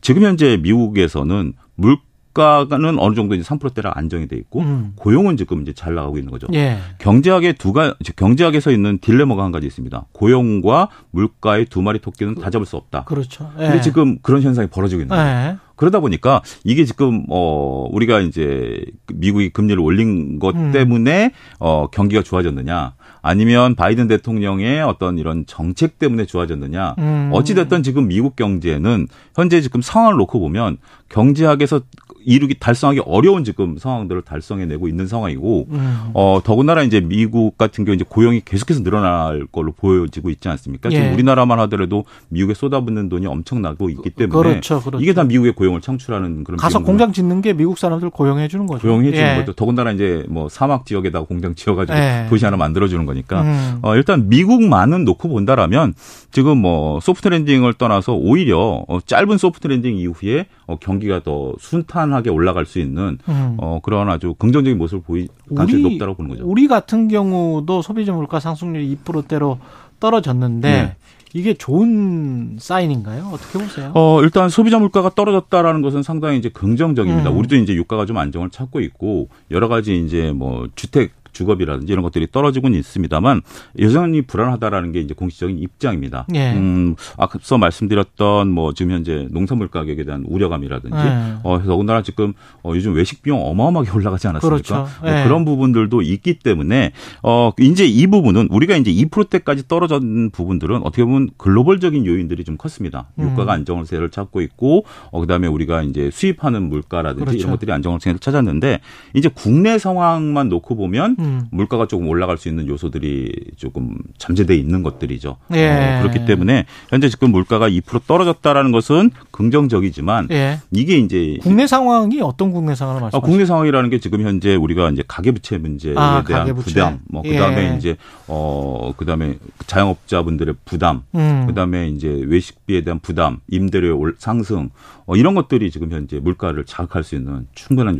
지금 현재 미국에서는 물 가는 어느 정도 이제 3%대라 안정이 돼 있고 음. 고용은 지금 이제 잘 나가고 있는 거죠. 예. 경제학의 두 가, 즉, 경제학에서 있는 딜레마가 한 가지 있습니다. 고용과 물가의 두 마리 토끼는 다 잡을 수 없다. 그렇죠. 예. 근데 지금 그런 현상이 벌어지고 있는 거예요. 예. 그러다 보니까 이게 지금 어 우리가 이제 미국이 금리를 올린 것 음. 때문에 어 경기가 좋아졌느냐 아니면 바이든 대통령의 어떤 이런 정책 때문에 좋아졌느냐 음. 어찌 됐든 지금 미국 경제는 현재 지금 상황을 놓고 보면 경제학에서 이루기 달성하기 어려운 지금 상황들을 달성해내고 있는 상황이고 음. 어 더군다나 이제 미국 같은 경우 이제 고용이 계속해서 늘어날 걸로 보여지고 있지 않습니까? 예. 지금 우리나라만 하더라도 미국에 쏟아붓는 돈이 엄청나고 있기 때문에 그렇죠, 그렇죠. 이게 다 미국의 고용을 창출하는 그런 가서 공장 짓는 게 미국 사람들 고용해 주는 거죠. 고용해 주는 예. 거죠. 더군다나 이제 뭐 사막 지역에다가 공장 지어가지고 예. 도시 하나 만들어 주는 거니까. 음. 어, 일단 미국만은 놓고 본다라면 지금 뭐 soft landing을 떠나서 오히려 어, 짧은 soft landing 이후에 어, 경기가 더 순탄하게 올라갈 수 있는 음. 어, 그런 아주 긍정적인 모습을 보이 가능성이 높다고 보는 거죠. 우리 같은 경우도 소비자 물가 상승률이 2%대로 떨어졌는데 네. 이게 좋은 사인인가요? 어떻게 보세요? 어, 일단 소비자 물가가 떨어졌다라는 것은 상당히 이제 긍정적입니다. 음. 우리도 이제 유가가 좀 안정을 찾고 있고 여러 가지 이제 뭐 주택 주거비라든지 이런 것들이 떨어지고는 있습니다만 여전히 불안하다라는 게 이제 공식적인 입장입니다. 예. 음, 앞서 말씀드렸던 뭐 지금 현재 농산물 가격에 대한 우려감이라든지 예. 어, 더군다나 지금 어, 요즘 외식 비용 어마어마하게 올라가지 않았습니까? 그렇죠. 뭐 예. 그런 부분들도 있기 때문에 어, 이제 이 부분은 우리가 이제 2%대까지 떨어진 부분들은 어떻게 보면 글로벌적인 요인들이 좀 컸습니다. 음. 유가가 안정세를 찾고 있고 어, 그다음에 우리가 이제 수입하는 물가라든지 그렇죠. 이런 것들이 안정세를 찾았는데 이제 국내 상황만 놓고 보면 음. 물가가 조금 올라갈 수 있는 요소들이 조금 잠재돼 있는 것들이죠. 예. 어, 그렇기 때문에 현재 지금 물가가 2% 떨어졌다라는 것은 긍정적이지만 예. 이게 이제 국내 상황이 어떤 국내 상황을 아, 말씀하시죠? 국내 상황이라는 게 지금 현재 우리가 이제 가계부채 문제에 아, 대한 가계부채. 부담, 뭐 예. 그다음에 이제 어 그다음에 자영업자분들의 부담, 음. 그다음에 이제 외식비에 대한 부담, 임대료의 올- 상승, 어, 이런 것들이 지금 현재 물가를 자극할 수 있는 충분한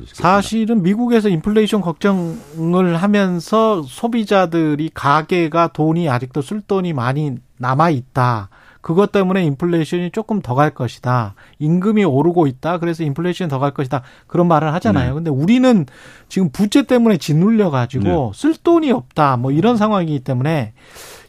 수 있습니다. 사실은 미국에서 인플레이션 걱정 을 하면서 소비자들이 가계가 돈이 아직도 쓸 돈이 많이 남아 있다. 그것 때문에 인플레이션이 조금 더 갈 것이다. 임금이 오르고 있다. 그래서 인플레이션이 더 갈 것이다. 그런 말을 하잖아요. 네. 근데 우리는 지금 부채 때문에 짓눌려 가지고 네. 쓸 돈이 없다. 뭐 이런 상황이기 때문에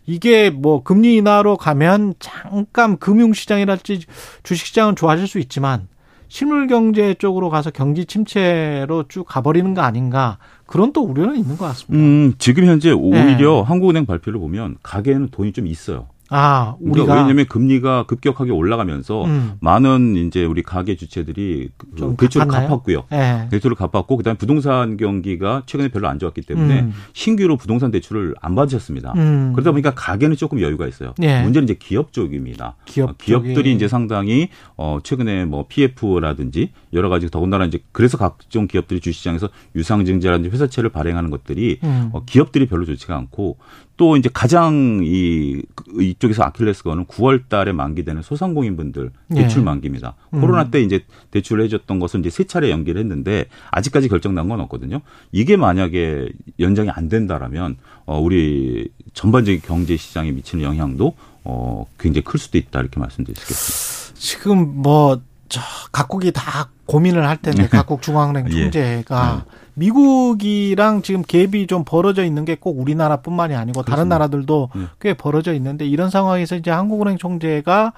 이게 뭐 금리 인하로 가면 잠깐 금융시장이랄지 주식시장은 좋아질 수 있지만 실물 경제 쪽으로 가서 경기 침체로 쭉 가버리는 거 아닌가 그런 또 우려는 있는 것 같습니다. 음, 지금 현재 네. 오히려 한국은행 발표를 보면 가계에는 돈이 좀 있어요. 아 그러니까 우리가 왜냐하면 금리가 급격하게 올라가면서 음. 많은 이제 우리 가계 주체들이 그좀 대출을 갚았나요? 갚았고요. 예. 대출을 갚았고 그다음에 부동산 경기가 최근에 별로 안 좋았기 때문에 음. 신규로 부동산 대출을 안 받으셨습니다. 음. 그러다 보니까 가게는 조금 여유가 있어요. 예. 문제는 이제 기업 쪽입니다. 기업 어, 기업들이 쪽이. 이제 상당히 어 최근에 뭐 PF라든지 여러 가지 더군다나 이제 그래서 각종 기업들이 주시장에서 유상증자라든지 회사채를 발행하는 것들이 음. 어, 기업들이 별로 좋지가 않고 또 이제 가장 이 이쪽에서 아킬레스건은 9월 달에 만기되는 소상공인분들 대출 예. 만기입니다. 음. 코로나 때 이제 대출을 해줬던 것은 이제 세 차례 연기를 했는데 아직까지 결정난 건 없거든요. 이게 만약에 연장이 안 된다라면 어 우리 전반적인 경제 시장에 미치는 영향도 어 굉장히 클 수도 있다 이렇게 말씀드릴 수 있겠습니다. 지금 뭐, 저, 각국이 다 고민을 할 텐데, 각국 중앙은행 예. 총재가 미국이랑 지금 갭이 좀 벌어져 있는 게 꼭 우리나라뿐만이 아니고 다른 그렇습니다. 나라들도 네. 꽤 벌어져 있는데 이런 상황에서 이제 한국은행 총재가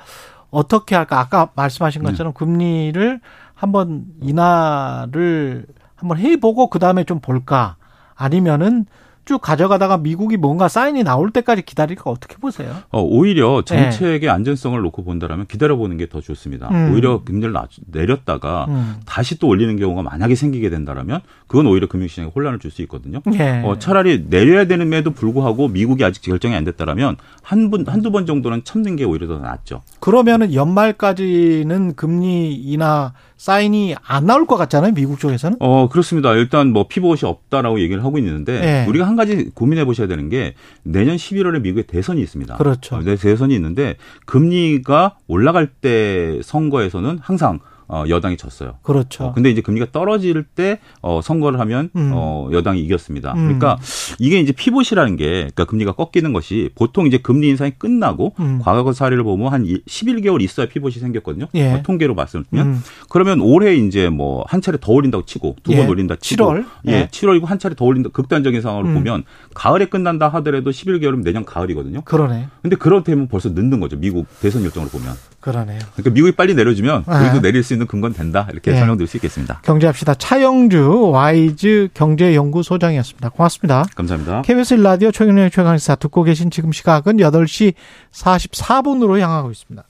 어떻게 할까? 아까 말씀하신 것처럼 금리를 한번 인하를 한번 해보고 그 다음에 좀 볼까? 아니면은 쭉 가져가다가 미국이 뭔가 사인이 나올 때까지 기다릴까 어떻게 보세요? 어, 오히려 정책의 안전성을 놓고 본다라면 기다려보는 게 더 좋습니다. 음. 오히려 금리를 낮- 내렸다가 음. 다시 또 올리는 경우가 만약에 생기게 된다라면 그건 오히려 금융시장에 혼란을 줄 수 있거든요. 예. 어, 차라리 내려야 되는데도 불구하고 미국이 아직 결정이 안 됐다라면 한 분, 한두 번 정도는 참는 게 오히려 더 낫죠. 그러면은 연말까지는 금리 인하 사인이 안 나올 것 같잖아요, 미국 쪽에서는. 어, 그렇습니다. 일단 뭐 피벗이 없다라고 얘기를 하고 있는데 네. 우리가 한 가지 고민해 보셔야 되는 게 내년 11월에 미국에 대선이 있습니다. 그렇죠. 어, 네, 대선이 있는데 금리가 올라갈 때 선거에서는 항상 어, 여당이 졌어요. 그렇죠. 어, 근데 이제 금리가 떨어질 때 어, 선거를 하면 음. 어, 여당이 이겼습니다. 음. 그러니까 이게 이제 피봇이라는 게 그러니까 금리가 꺾이는 것이 보통 이제 금리 인상이 끝나고 음. 과거 사례를 보면 한 11개월 있어야 피봇이 생겼거든요. 예. 어, 통계로 말씀드리면 음. 그러면 올해 이제 뭐 한 차례 더 올린다고 치고 두번 예. 올린다 치고 7월? 예, 예. 7월이고 한 차례 더 올린다 극단적인 상황을 음. 보면 가을에 끝난다 하더라도 11개월이면 내년 가을이거든요. 그러네. 근데 그렇다면 벌써 늦는 거죠. 미국 대선 일정으로 보면. 그러네요. 그러니까 미국이 빨리 내려주면 아. 우리도 내릴 수 있는 근거는 된다. 이렇게 예. 설명드릴 수 있겠습니다. 경제합시다. 차영주 와이즈 경제연구소장이었습니다. 고맙습니다. 감사합니다. KBS 라디오 최경영의 최강시사 듣고 계신 지금 시각은 8시 44분으로 향하고 있습니다.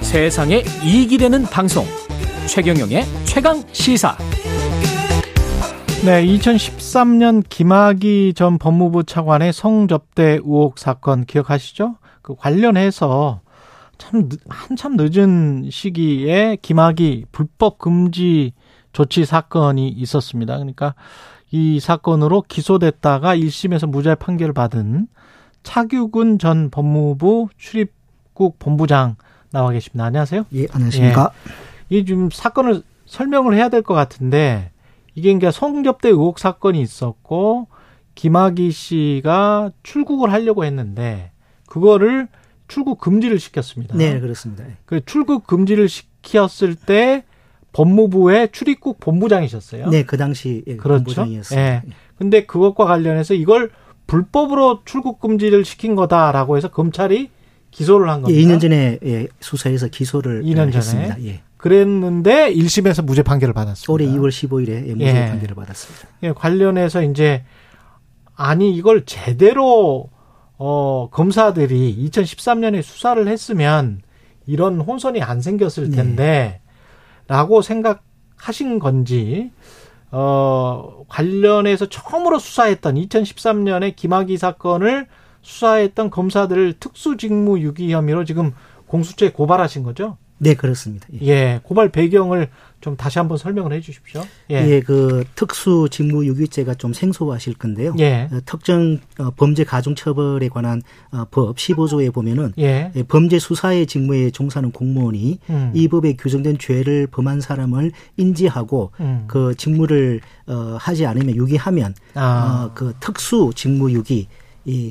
세상에 이익이 되는 방송 최경영의 최강 시사 네, 2013년 김학의 전 법무부 차관의 성접대 의혹 사건 기억하시죠? 그 관련해서 참 늦- 한참 늦은 시기에 김학의 불법 금지 조치 사건이 있었습니다. 그러니까 이 사건으로 기소됐다가 1심에서 무죄 판결을 받은 차규근 전 법무부 출입국 본부장 나와 계십니다. 안녕하세요. 예, 안녕하십니까. 이좀 사건을 설명을 해야 될 것 같은데 이게 그러니까 성접대 의혹 사건이 있었고 김학의 씨가 출국을 하려고 했는데 그거를 출국 금지를 시켰습니다. 네, 그렇습니다. 그 출국 금지를 시켰을 때 법무부의 출입국 본부장이셨어요. 네, 그 당시 예, 그렇죠. 본부장이었습니다. 예. 근데 그것과 관련해서 이걸 불법으로 출국 금지를 시킨 거다라고 해서 검찰이 기소를 한 예, 겁니다. 2년 전에 예, 수사해서 기소를 2년 전에 했습니다. 예. 그랬는데 1심에서 무죄 판결을 받았습니다. 올해 2월 15일에 예, 무죄 예. 판결을 받았습니다. 예, 관련해서 이제 아니 이걸 제대로 어 검사들이 2013년에 수사를 했으면 이런 혼선이 안 생겼을 네. 텐데 라고 생각하신 건지 어 관련해서 처음으로 수사했던 2013년에 김학의 사건을 수사했던 검사들을 특수직무 유기 혐의로 지금 공수처에 고발하신 거죠? 네, 그렇습니다. 예. 예, 고발 배경을 좀 다시 한번 설명을 해 주십시오. 예, 그 특수 직무 유기죄가 좀 생소하실 건데요. 예. 어, 특정 어, 범죄 가중 처벌에 관한 어, 법 15조에 보면은 예. 예, 범죄 수사의 직무에 종사하는 공무원이 음. 이 법에 규정된 죄를 범한 사람을 인지하고 음. 그 직무를 어, 하지 않으면 유기하면 아. 어, 그 특수 직무 유기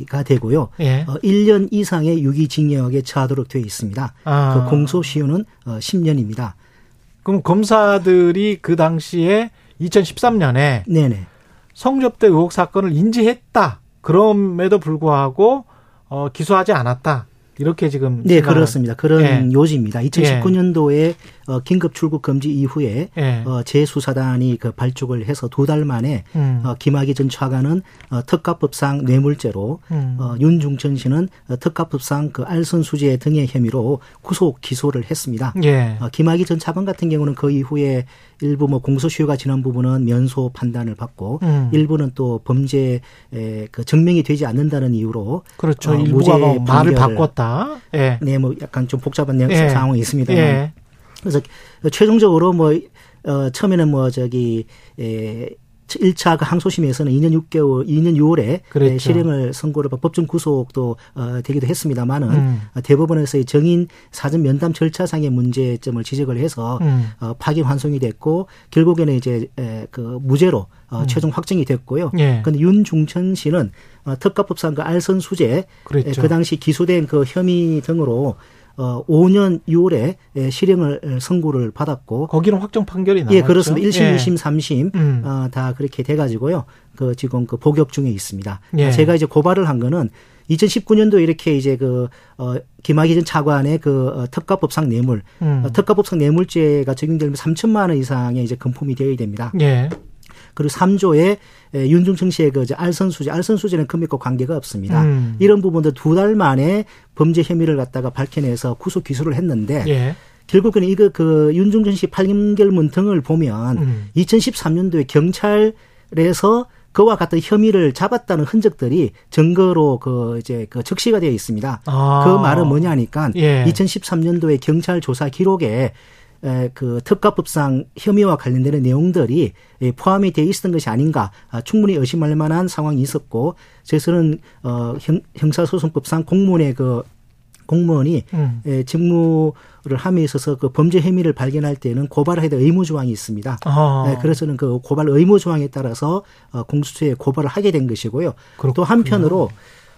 가 되고요. 예. 어, 1년 이상의 유기징역에 처하도록 되어 있습니다. 아. 그 공소시효는 어, 10년입니다. 그럼 검사들이 그 당시에 2013년에 네네. 성접대 의혹 사건을 인지했다. 그럼에도 불구하고 어, 기소하지 않았다. 이렇게 지금 네, 생각을- 그렇습니다. 그런 예. 요지입니다. 2019년도에 어, 긴급 출국 금지 이후에 예. 어, 재수사단이 그 발족을 해서 두 달 만에 음. 어, 김학의 전 차관은 어, 특가법상 뇌물죄로 음. 어, 윤중천 씨는 어, 특가법상 그 알선수재 등의 혐의로 구속 기소를 했습니다. 예. 어, 김학의 전 차관 같은 경우는 그 이후에 일부 뭐 공소시효가 지난 부분은 면소 판단을 받고 음. 일부는 또 범죄 에, 그 증명이 되지 않는다는 이유로 그렇죠. 어, 일부가 무죄 뭐 말을 바꿨다. 예. 네, 뭐 약간 좀 복잡한 예. 상황이 있습니다만 예. 그래서 최종적으로 뭐 어, 처음에는 뭐 저기 에 1차 그 항소심에서는 2년 6개월, 2년 6월에 그랬죠. 실행을 선고를 받- 법정 구속도 어, 되기도 했습니다만은 음. 어, 대법원에서의 정인 사전 면담 절차상의 문제점을 지적을 해서 음. 어, 파기 환송이 됐고 결국에는 이제 에, 그 무죄로 어, 음. 최종 확정이 됐고요. 예. 근데 윤중천 씨는 어, 특가법상 그 알선 수재 그 당시 기소된 그 혐의 등으로 어, 5년 6월에 에, 실형을 선고를 받았고 거기는 확정 판결이 나왔죠. 예, 그렇습니다. 1심, 예. 2심, 3심 음. 어, 다 그렇게 돼 가지고요. 그 지금 그 복역 중에 있습니다. 예. 제가 이제 고발을 한 거는 2019년도 이렇게 이제 그, 어, 김학의 전 차관의 그, 어, 특가법상 뇌물, 음. 어, 특가법상 뇌물죄가 적용되면 3천만 원 이상의 이제 금품이 되어야 됩니다. 예. 그리고 3조에 윤중청 씨의 그 이제 알선수재, 알선수재는 금액과 관계가 없습니다. 음. 이런 부분들 두 달 만에 범죄 혐의를 갖다가 밝혀내서 구속 기소를 했는데 예. 결국에는 이거 그 윤중천 씨 판결문 등을 보면 음. 2013년도에 경찰에서 그와 같은 혐의를 잡았다는 흔적들이 증거로 그 이제 그 적시가 되어 있습니다. 아. 그 말은 뭐냐니까 예. 2013년도에 경찰 조사 기록에 에, 그 특가법상 혐의와 관련되는 내용들이 예, 포함이 되어 있었던 것이 아닌가 아, 충분히 의심할 만한 상황이 있었고 저에서는 어, 형, 형사소송법상 공무원의 그 공무원이 음. 예, 직무를 함에 있어서 그 범죄 혐의를 발견할 때는 고발해야 될 의무 조항이 있습니다. 아. 예, 그래서는 그 고발 의무 조항에 따라서 어, 공수처에 고발을 하게 된 것이고요. 또 한편으로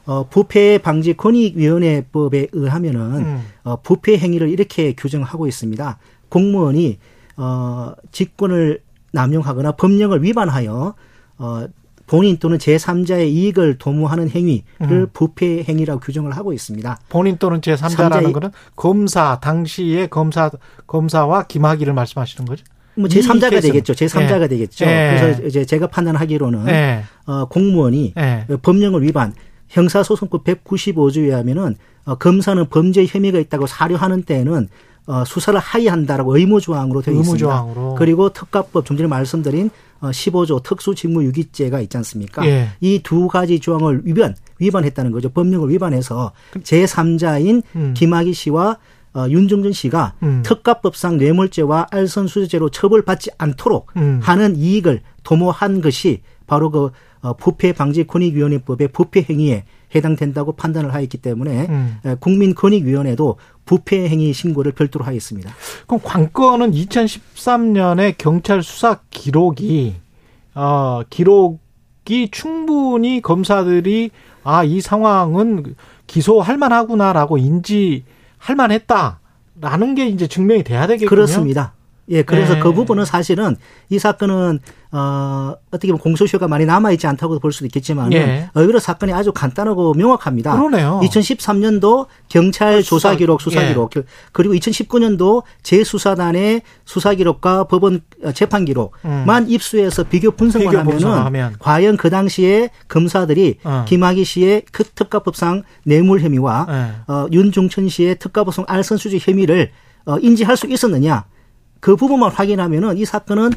어, 부패 방지 권익위원회법에 의하면은 음. 어, 부패 행위를 이렇게 규정하고 있습니다. 공무원이 어, 직권을 남용하거나 법령을 위반하여 어, 본인 또는 제3자의 이익을 도모하는 행위를 음. 부패 행위라고 규정을 하고 있습니다. 본인 또는 제3자라는 삼자의- 거는 검사 당시의 검사 검사와 김학의를 말씀하시는 거죠? 뭐이 제3자가 케이스는. 되겠죠. 제3자가 예. 되겠죠. 예. 그래서 이제 제가 판단하기로는 예. 어, 공무원이 예. 법령을 위반 형사소송법 195조에 의하면은 어, 검사는 범죄 혐의가 있다고 사료하는 때에는 어, 수사를 하이한다라고 의무조항으로 되어 있습니다. 의무조항으로. 그리고 특가법 좀 전에 말씀드린 어, 15조 특수직무유기죄가 있지 않습니까? 예. 이두 가지 조항을 위반 위반했다는 거죠. 법령을 위반해서 제3자인 음. 김학의 씨와 어, 윤정준 씨가 음. 특가법상 뇌물죄와 알선수재죄로 처벌받지 않도록 음. 하는 이익을 도모한 것이 바로 그 어, 부패 방지 권익위원회법의 부패 행위에 해당된다고 판단을 하였기 때문에 음. 에, 국민권익위원회도 부패 행위 신고를 별도로 하였습니다. 그럼 관건은 2013년에 경찰 수사 기록이 어 기록이 충분히 검사들이 아 이 상황은 기소할 만하구나라고 인지할 만했다라는 게 이제 증명이 돼야 되겠군요. 그렇습니다. 예, 그래서 네. 그 부분은 사실은 이 사건은 어 어떻게 보면 공소시효가 많이 남아 있지 않다고 볼 수도 있겠지만 예. 의외로 사건이 아주 간단하고 명확합니다. 그러네요. 2013년도 경찰 조사 기록, 수사 예. 기록 그리고 2019년도 재수사단의 수사 기록과 법원 어, 재판 기록만 입수해서 비교 분석만 음. 비교 하면은 분석하면. 과연 그 당시에 검사들이 어. 김학의 씨의 그 특가법상 뇌물 혐의와 예. 어, 윤종천 씨의 특가법상 알선 수재 혐의를 어, 인지할 수 있었느냐 그 부분만 확인하면은 이 사건은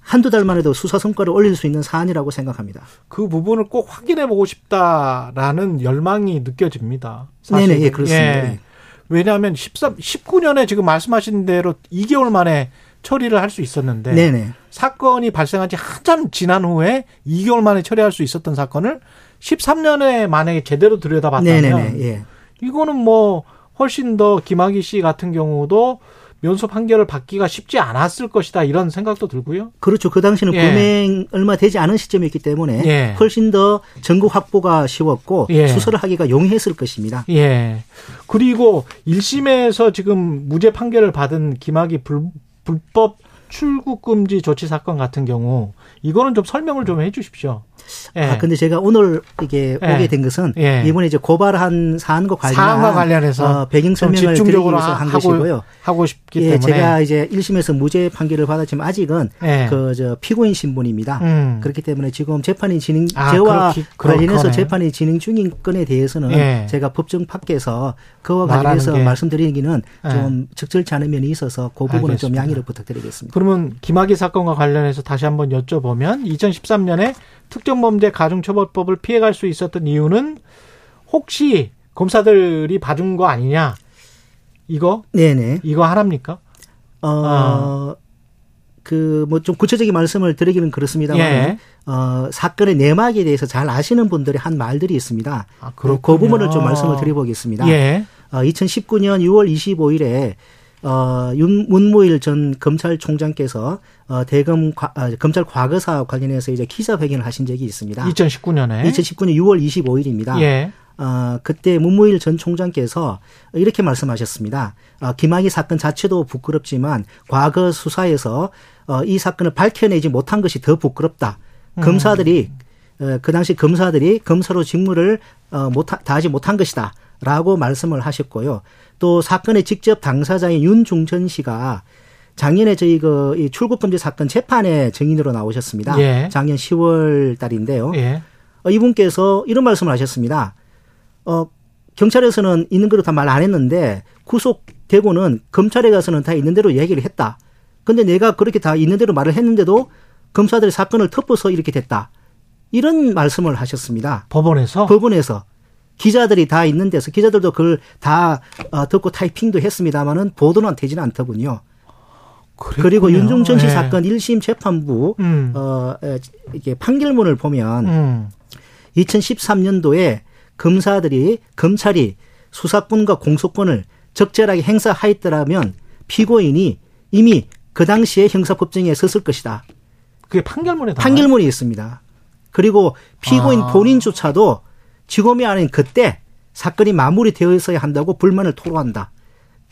한두 달만 해도 수사 성과를 올릴 수 있는 사안이라고 생각합니다. 그 부분을 꼭 확인해 보고 싶다라는 열망이 느껴집니다. 네네, 예, 그렇습니다. 예. 왜냐하면 13, 19년에 지금 말씀하신 대로 2개월 만에 처리를 할 수 있었는데 네네. 사건이 발생한 지 한참 지난 후에 2개월 만에 처리할 수 있었던 사건을 13년에 만약에 제대로 들여다봤다면. 예. 이거는 뭐 훨씬 더 김학의 씨 같은 경우도 면소 판결을 받기가 쉽지 않았을 것이다 이런 생각도 들고요. 그렇죠. 그 당시는 예. 범행 얼마 되지 않은 시점이었기 때문에 예. 훨씬 더 증거 확보가 쉬웠고 예. 수사를 하기가 용이했을 것입니다. 예. 그리고 1심에서 지금 무죄 판결을 받은 김학의 불, 불법 출국 금지 조치 사건 같은 경우 이거는 좀 설명을 좀 해 주십시오. 예. 아, 근데 제가 오늘 이게 예. 오게 된 것은 예. 이번에 이제 고발한 사안과 관련한 사안과 관련해서 어, 배경 좀 설명을 집중적으로 한 하고 것이고요. 하고 싶기 예, 때문에 제가 이제 1심에서 무죄 판결을 받았지만 아직은 예. 그저 피고인 신분입니다. 음. 그렇기 때문에 지금 재판이 진행 아, 그렇기- 관련해서. 재판이 진행 중인 건에 대해서는 예. 제가 법정 밖에서 그와 관련해서 게. 말씀드리기는 예. 좀 적절치 않은 면이 있어서 그 부분은 좀 알겠습니다. 양해를 부탁드리겠습니다. 그러면 김학의 사건과 관련해서 다시 한번 여쭤보면 2013년에 특정범죄 가중처벌법을 피해갈 수 있었던 이유는 혹시 검사들이 봐준 거 아니냐? 이거 네네. 이거 하나입니까? 어, 그, 뭐, 좀 구체적인 말씀을 드리기는 그렇습니다만, 예. 어, 사건의 내막에 대해서 잘 아시는 분들이 한 말들이 있습니다. 아, 그 그렇군요. 부분을 좀 말씀을 드려보겠습니다. 예. 어, 2019년 6월 25일에 어, 윤, 문무일 전 검찰총장께서 어, 대검 과, 아, 검찰 과거사 관련해서 이제 기자 회견을 하신 적이 있습니다. 2019년에 2019년 6월 25일입니다. 예. 어, 그때 문무일 전 총장께서 이렇게 말씀하셨습니다. 어, 김학의 사건 자체도 부끄럽지만 과거 수사에서 어, 이 사건을 밝혀내지 못한 것이 더 부끄럽다. 음. 검사들이 어, 그 당시 검사들이 검사로 직무를 어, 못 다하지 못한 것이다. 라고 말씀을 하셨고요. 또 사건의 직접 당사자인 윤중천 씨가 작년에 저희 그이 출국금지 사건 재판에 증인으로 나오셨습니다. 예. 작년 10월 달인데요. 예. 어, 이분께서 이런 말씀을 하셨습니다. 어, 경찰에서는 있는 대로 다 말 안 했는데 구속되고는 검찰에 가서는 다 있는 대로 얘기를 했다. 근데 내가 그렇게 다 있는 대로 말을 했는데도 검사들이 사건을 덮어서 이렇게 됐다. 이런 말씀을 하셨습니다. 법원에서 법원에서 기자들이 다 있는 데서 기자들도 그걸 다 어, 듣고 타이핑도 했습니다마는 보도는 되지는 않더군요. 그리고 그랬군요. 윤종천 씨 예. 사건 1심 재판부 음. 어 에, 이게 판결문을 보면 음. 2013년도에 검사들이 검찰이 수사권과 공소권을 적절하게 행사하였더라면 피고인이 이미 그 당시에 형사법정에 섰을 것이다. 그게 판결문에? 판결문이 있습니다. 그리고 피고인 아. 본인조차도 지검이 아닌 그때 사건이 마무리되어 있어야 한다고 불만을 토로한다.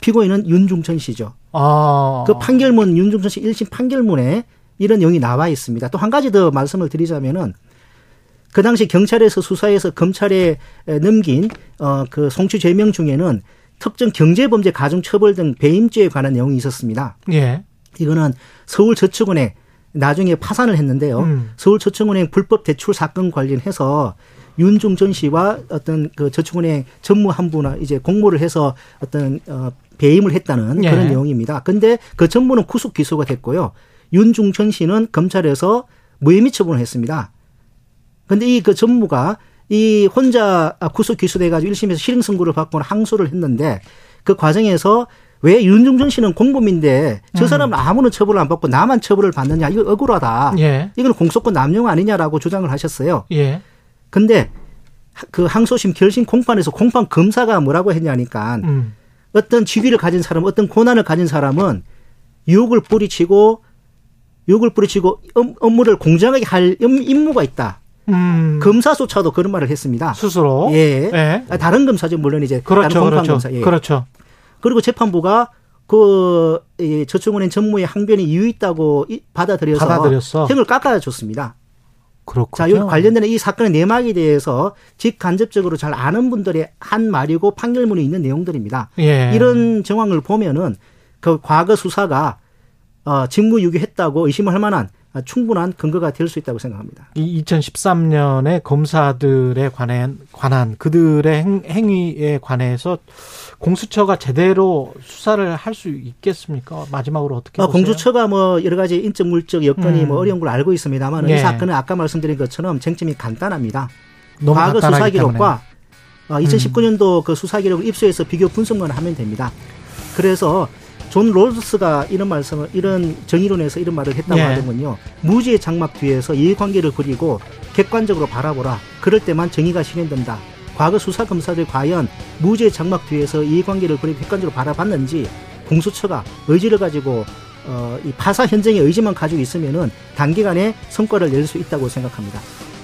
피고인은 윤중천 씨죠. 아. 그 판결문 윤중천 씨 1심 판결문에 이런 내용이 나와 있습니다. 또 한 가지 더 말씀을 드리자면은 그 당시 경찰에서 수사해서 검찰에 에, 넘긴 어그 송치 죄명 중에는 특정 경제범죄 가중처벌 등 배임죄에 관한 내용이 있었습니다. 예. 이거는 서울저축은행 나중에 파산을 했는데요. 음. 서울저축은행 불법 대출 사건 관련해서 윤중 전 씨와 어떤 그 저축은행 전무 한 분과 이제 공모를 해서 어떤 어 배임을 했다는 예. 그런 내용입니다. 근데 그 전무는 구속 기소가 됐고요. 윤중천 씨는 검찰에서 무혐의 처분을 했습니다. 근데 이 그 전무가 이 혼자 구속 기소돼 가지고 1심에서 실형 선고를 받고 항소를 했는데 그 과정에서 왜 윤중천 씨는 공범인데 저 음. 사람은 아무런 처벌을 안 받고 나만 처벌을 받느냐 이거 억울하다. 예. 이건 공소권 남용 아니냐라고 주장을 하셨어요. 예. 근데 그 항소심 결심 공판에서 공판 검사가 뭐라고 했냐니까 음. 어떤 직위를 가진 사람, 어떤 권한을 가진 사람은 유혹을 뿌리치고 유혹을 뿌리치고 업- 업무를 공정하게 할 임- 임무가 있다. 음. 검사조차도 그런 말을 했습니다. 스스로. 예. 예. 아, 다른 검사죠. 물론 이제 그렇죠. 다른 공판 그렇죠. 검사. 예. 그렇죠. 그리고 재판부가 그 이, 저축은행 전무의 항변이 이유 있다고 이- 받아들여서 받아들였어. 형을 깎아줬습니다. 그렇군요. 자, 여기 관련된 이 사건의 내막에 대해서 직간접적으로 잘 아는 분들의 한 말이고 판결문에 있는 내용들입니다. 예. 이런 정황을 보면은 그 과거 수사가 어, 직무유기했다고 의심을 할 만한 아, 충분한 근거가 될 수 있다고 생각합니다. 이 2013년에 검사들에 관한 관한 그들의 행, 행위에 관해서 공수처가 제대로 수사를 할 수 있겠습니까? 마지막으로 어떻게 어? 공수처가 뭐 여러 가지 인적 물적 여건이 음. 뭐 어려운 걸 알고 있습니다만 예. 이 사건은 아까 말씀드린 것처럼 쟁점이 간단합니다. 과거 수사 기록과 어, 2019년도 그 수사 기록을 입수해서 비교 분석만 하면 됩니다. 그래서 존 롤스가 이런 말씀을 이런 정의론에서 이런 말을 했다고 예. 하더군요. 무지의 장막 뒤에서 이해관계를 그리고 객관적으로 바라보라. 그럴 때만 정의가 실현된다. 과거 수사 검사들 과연 무지의 장막 뒤에서 이해관계를 그리고 객관적으로 바라봤는지 공수처가 의지를 가지고 어, 이 파사 현장의 의지만 가지고 있으면은 단기간에 성과를 낼 수 있다고 생각합니다.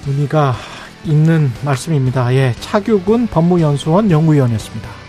의미가 있는 말씀입니다. 예, 차규근 법무연수원 연구위원이었습니다.